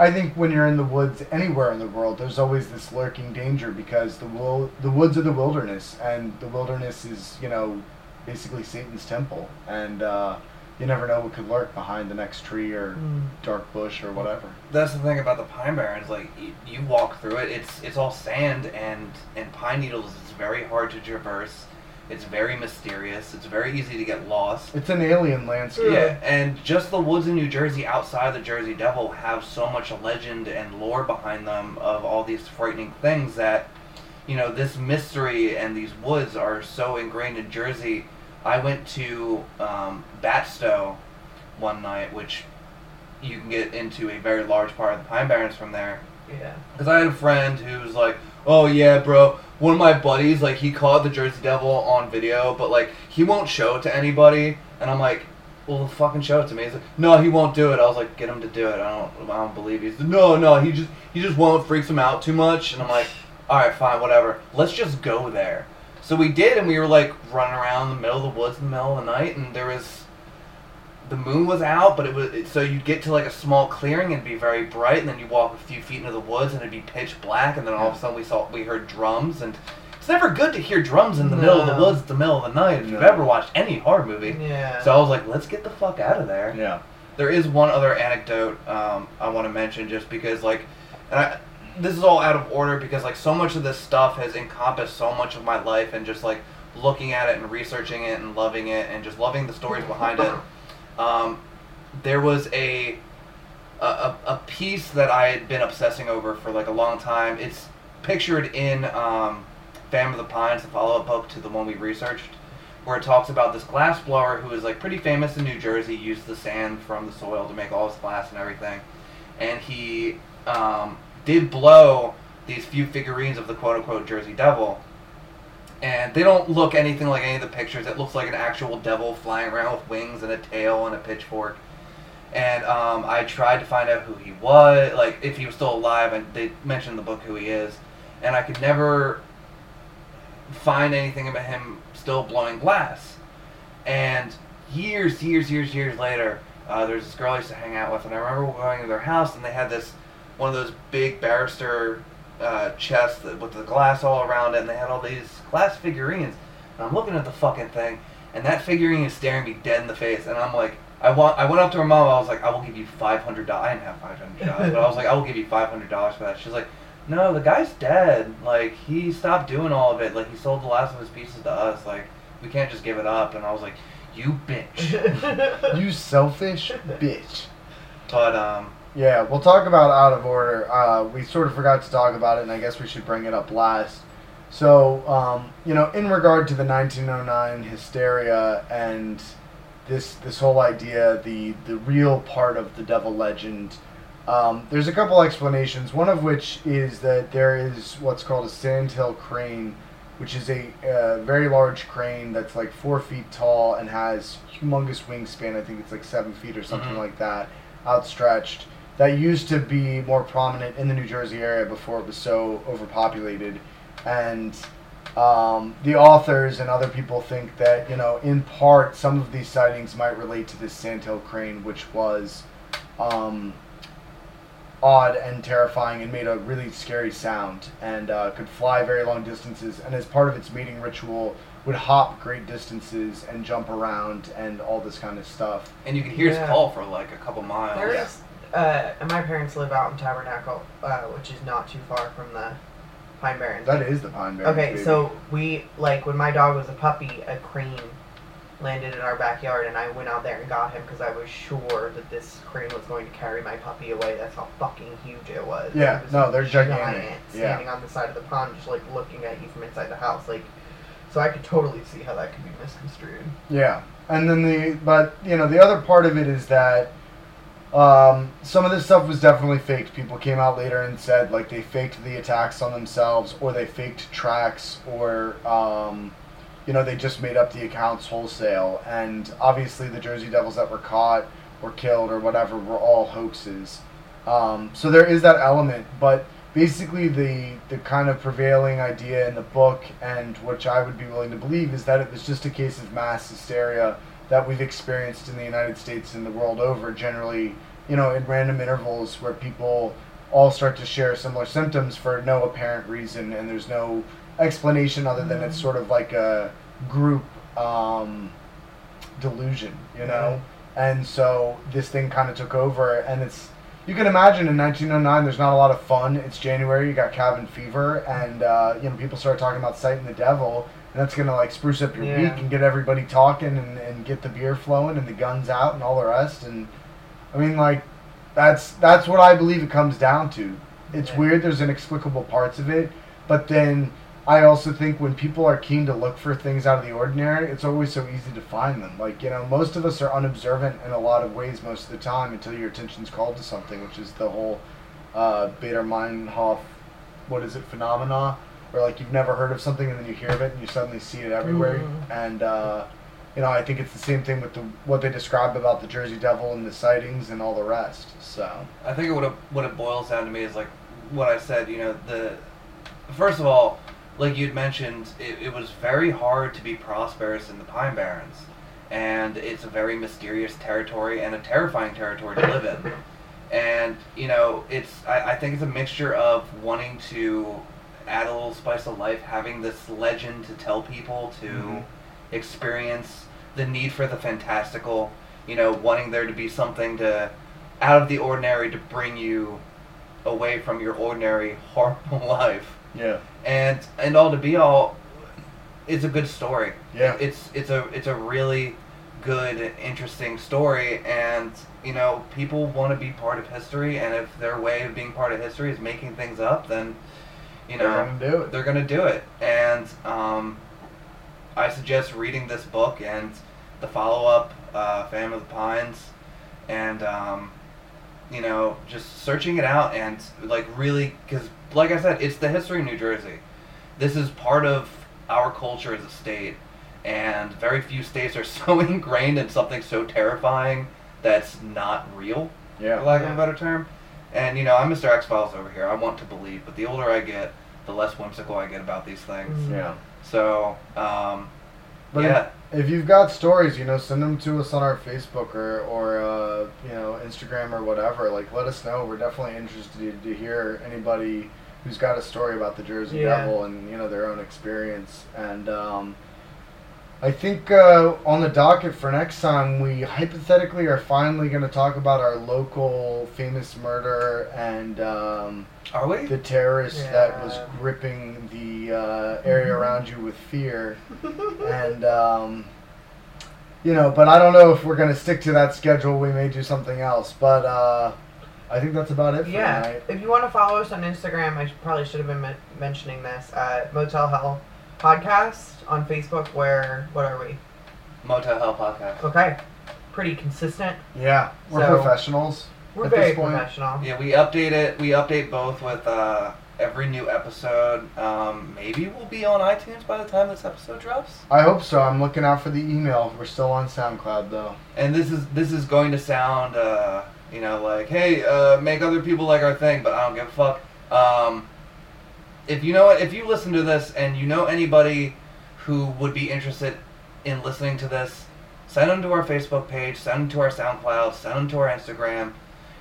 I think when you're in the woods anywhere in the world, there's always this lurking danger because the wil- the woods are the wilderness, and the wilderness is you know basically Satan's temple, and uh, you never know what could lurk behind the next tree or Mm. dark bush or whatever. That's the thing about the Pine Barrens. Like you, you walk through it, it's it's all sand and and pine needles. It's very hard to traverse. It's very mysterious. It's very easy to get lost. It's an alien landscape. Yeah, and just the woods in New Jersey outside the Jersey Devil have so much legend and lore behind them of all these frightening things that, you know, this mystery and these woods are so ingrained in Jersey. I went to um, Batsto one night, which you can get into a very large part of the Pine Barrens from there. Yeah. Because I had a friend who was like, "Oh yeah, bro." One of my buddies, like, he caught the Jersey Devil on video, but like, he won't show it to anybody. And I'm like, "Well, fucking show it to me." He's like, "No, he won't do it." I was like, "Get him to do it." I don't, I don't believe you. He's like, "No, no, he just, he just won't. Freaks him out too much." And I'm like, "All right, fine, whatever. Let's just go there." So we did, and we were like running around the middle of the woods in the middle of the night, and there was the moon was out, but it was it, so you'd get to like a small clearing and it'd be very bright, and then you walk a few feet into the woods and it'd be pitch black, and then all of a sudden we saw we heard drums, and it's never good to hear drums in the middle of the woods at the middle of the night if you've No. ever watched any horror movie. Yeah. So I was like, let's get the fuck out of there. Yeah. There is one other anecdote um, I want to mention just because like, and I, this is all out of order because like so much of this stuff has encompassed so much of my life and just like looking at it and researching it and loving it and just loving the stories behind it. Um, there was a, a a piece that I had been obsessing over for like a long time. It's pictured in um, Phantom of the Pines, the follow-up book to the one we researched, where it talks about this glass blower who is like pretty famous in New Jersey. Used the sand from the soil to make all his glass and everything, and he um, did blow these few figurines of the quote-unquote Jersey Devil. And they don't look anything like any of the pictures. It looks like an actual devil flying around with wings and a tail and a pitchfork and um, I tried to find out who he was, like if he was still alive, and they mentioned in the book who he is, and I could never find anything about him still blowing glass. And years, years, years, years later, uh, there's this girl I used to hang out with, and I remember going to their house, and they had this one of those big barrister uh, chests that, with the glass all around it, and they had all these glass figurines. And I'm looking at the fucking thing, and that figurine is staring me dead in the face, and I'm like, I want. I went up to her mom. I was like, I will give you five hundred dollars. I didn't have five hundred dollars, but I was like, I will give you five hundred dollars for that. She's like, No, the guy's dead. Like he stopped doing all of it. Like he sold the last of his pieces to us. Like we can't just give it up. And I was like, You bitch. You selfish bitch. but um, Yeah, we'll talk about out of order. Uh, we sort of forgot to talk about it, and I guess we should bring it up last. So, um, you know, in regard to the 1909 hysteria and this this whole idea, the the real part of the devil legend, um, there's a couple explanations. One of which is that there is what's called a sandhill crane, which is a uh, very large crane that's like four feet tall and has humongous wingspan. I think it's like seven feet or something Mhm. like that, outstretched. That used to be more prominent in the New Jersey area before it was so overpopulated, and um, the authors and other people think that you know, in part, some of these sightings might relate to this sandhill crane, which was um, odd and terrifying and made a really scary sound and uh, could fly very long distances. And as part of its mating ritual, would hop great distances and jump around and all this kind of stuff. and you could hear Yeah. his call for like a couple miles. There is, uh, and my parents live out in Tabernacle, uh, which is not too far from the Pine Barrens. That is the pine barrens. Okay, baby. so we like when my dog was a puppy, a crane landed in our backyard, and I went out there and got him because I was sure that this crane was going to carry my puppy away. That's how fucking huge it was. Yeah, It was no, they're gigantic. giant, Yeah. standing on the side of the pond, just like looking at you from inside the house. Like, so I could totally see how that could be misconstrued. Yeah, and then the but you know the other part of it is that um, some of this stuff was definitely faked. People came out later and said like they faked the attacks on themselves, or they faked tracks, or um, you know they just made up the accounts wholesale. And obviously the Jersey Devils that were caught or killed or whatever were all hoaxes. Um, so there is that element, but basically the the kind of prevailing idea in the book and which I would be willing to believe is that it was just a case of mass hysteria that we've experienced in the United States and the world over generally you know in random intervals where people all start to share similar symptoms for no apparent reason and there's no explanation other than it's sort of like a group um, delusion you know? And so this thing kind of took over and it's you can imagine in 1909 there's not a lot of fun. It's january you got cabin fever and uh, you know people start talking about sighting the devil and that's gonna like spruce up your Yeah. week and get everybody talking and, and get the beer flowing and the guns out and all the rest and i mean like that's that's what i believe it comes down to it's Yeah. weird there's inexplicable parts of it but then I also think when people are keen to look for things out of the ordinary, it's always so easy to find them. Like, you know, most of us are unobservant in a lot of ways most of the time until your attention's called to something, which is the whole uh, Baader Meinhof, what is it, phenomena? Where, like, you've never heard of something and then you hear of it and you suddenly see it everywhere. Mhm. And, uh, you know, I think it's the same thing with the what they describe about the Jersey Devil and the sightings and all the rest. So, I think what it, what it boils down to me is like what I said. You know, the first of all, like you'd mentioned, it, it was very hard to be prosperous in the Pine Barrens, and it's a very mysterious territory and a terrifying territory to live in. And you know, it's I, I think it's a mixture of wanting to add a little spice of life, having this legend to tell people to Mhm. experience the need for the fantastical. You know, wanting there to be something to out of the ordinary to bring you away from your ordinary horrible life. yeah. And and all to be all, it's a good story. Yeah. It's it's a it's a really good, interesting story, and you know people want to be part of history, and if their way of being part of history is making things up, then you know They're gonna do it. they're gonna do it. And um, I suggest reading this book and the follow-up, uh, Phantom of the Pines, and um, you know just searching it out and like really because like I said, it's the history of New Jersey. This is part of our culture as a state, and very few states are so ingrained in something so terrifying that's not real Yeah. for lack of a better term. And you know, I'm Mr. X Files over here. I want to believe, but the older I get, the less whimsical I get about these things. Mm. Yeah. So, um, But yeah, if, if you've got stories, you know, send them to us on our Facebook or, or uh, you know, Instagram or whatever. Like, let us know. We're definitely interested to hear anybody who's got a story about the Jersey Yeah. Devil and, you know, their own experience. And, um, I think uh, on the docket for next time, we hypothetically are finally going to talk about our local famous murder and um, Are we? the terrorist that was gripping the uh, area Mhm. around you with fear. and um, you know, but I don't know if we're going to stick to that schedule. We may do something else, but uh, I think that's about it for Yeah. tonight. If you want to follow us on Instagram, I probably should have been men- mentioning this at Motel Hell Podcast on Facebook. Where what are we? Motel Hell podcast. Okay, pretty consistent. Yeah, we're So- professionals. We're At this very point- professional. Yeah, we update it. We update both with uh, every new episode. Um, maybe we'll be on iTunes by the time this episode drops. I hope so. I'm looking out for the email. We're still on SoundCloud though. And this is this is going to sound, uh, you know, like, hey, uh, make other people like our thing, but I don't give a fuck. Um, if you know if you listen to this and you know anybody who would be interested in listening to this, send them to our Facebook page, send them to our SoundCloud, send them to our Instagram.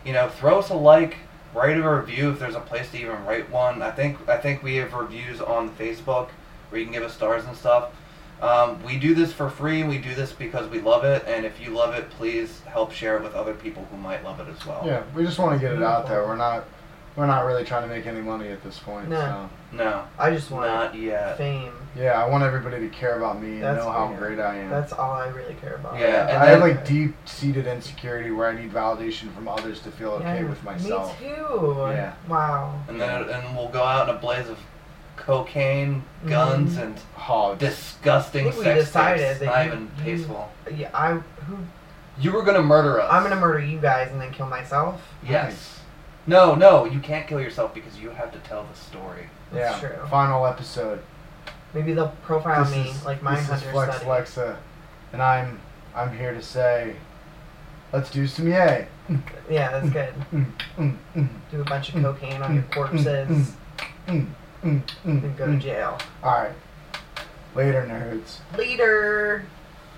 You know, throw us a like, write a review if there's a place to even write one. I think I think we have reviews on Facebook where you can give us stars and stuff. Um, we do this for free. We do this because we love it, and if you love it, please help share it with other people who might love it as well. Yeah, we just want to get it out there. We're not we're not really trying to make any money at this point. No. No, I just want not yet. fame. Yeah, I want everybody to care about me and That's know how weird. great I am. That's all I really care about. Yeah, and I have like deep seated insecurity where I need validation from others to feel okay Yeah, with myself. Me too. Yeah. Wow. And then and we'll go out in a blaze of cocaine, guns, Mhm. and Hogs. disgusting I think we sex decided tapes. that Not you- even you- tasteful. Yeah, I who You were gonna murder us. I'm gonna murder you guys and then kill myself. Yes. No, no, you can't kill yourself because you have to tell the story. yeah. True. Final episode. Maybe they'll profile this me is, like this is Mindhunter Flex study. Lexa, and I'm I'm here to say, let's do some yay. Yeah, that's good. Do a bunch of cocaine on your corpses mm, mm, mm, and go to jail. All right. Later, nerds. Later.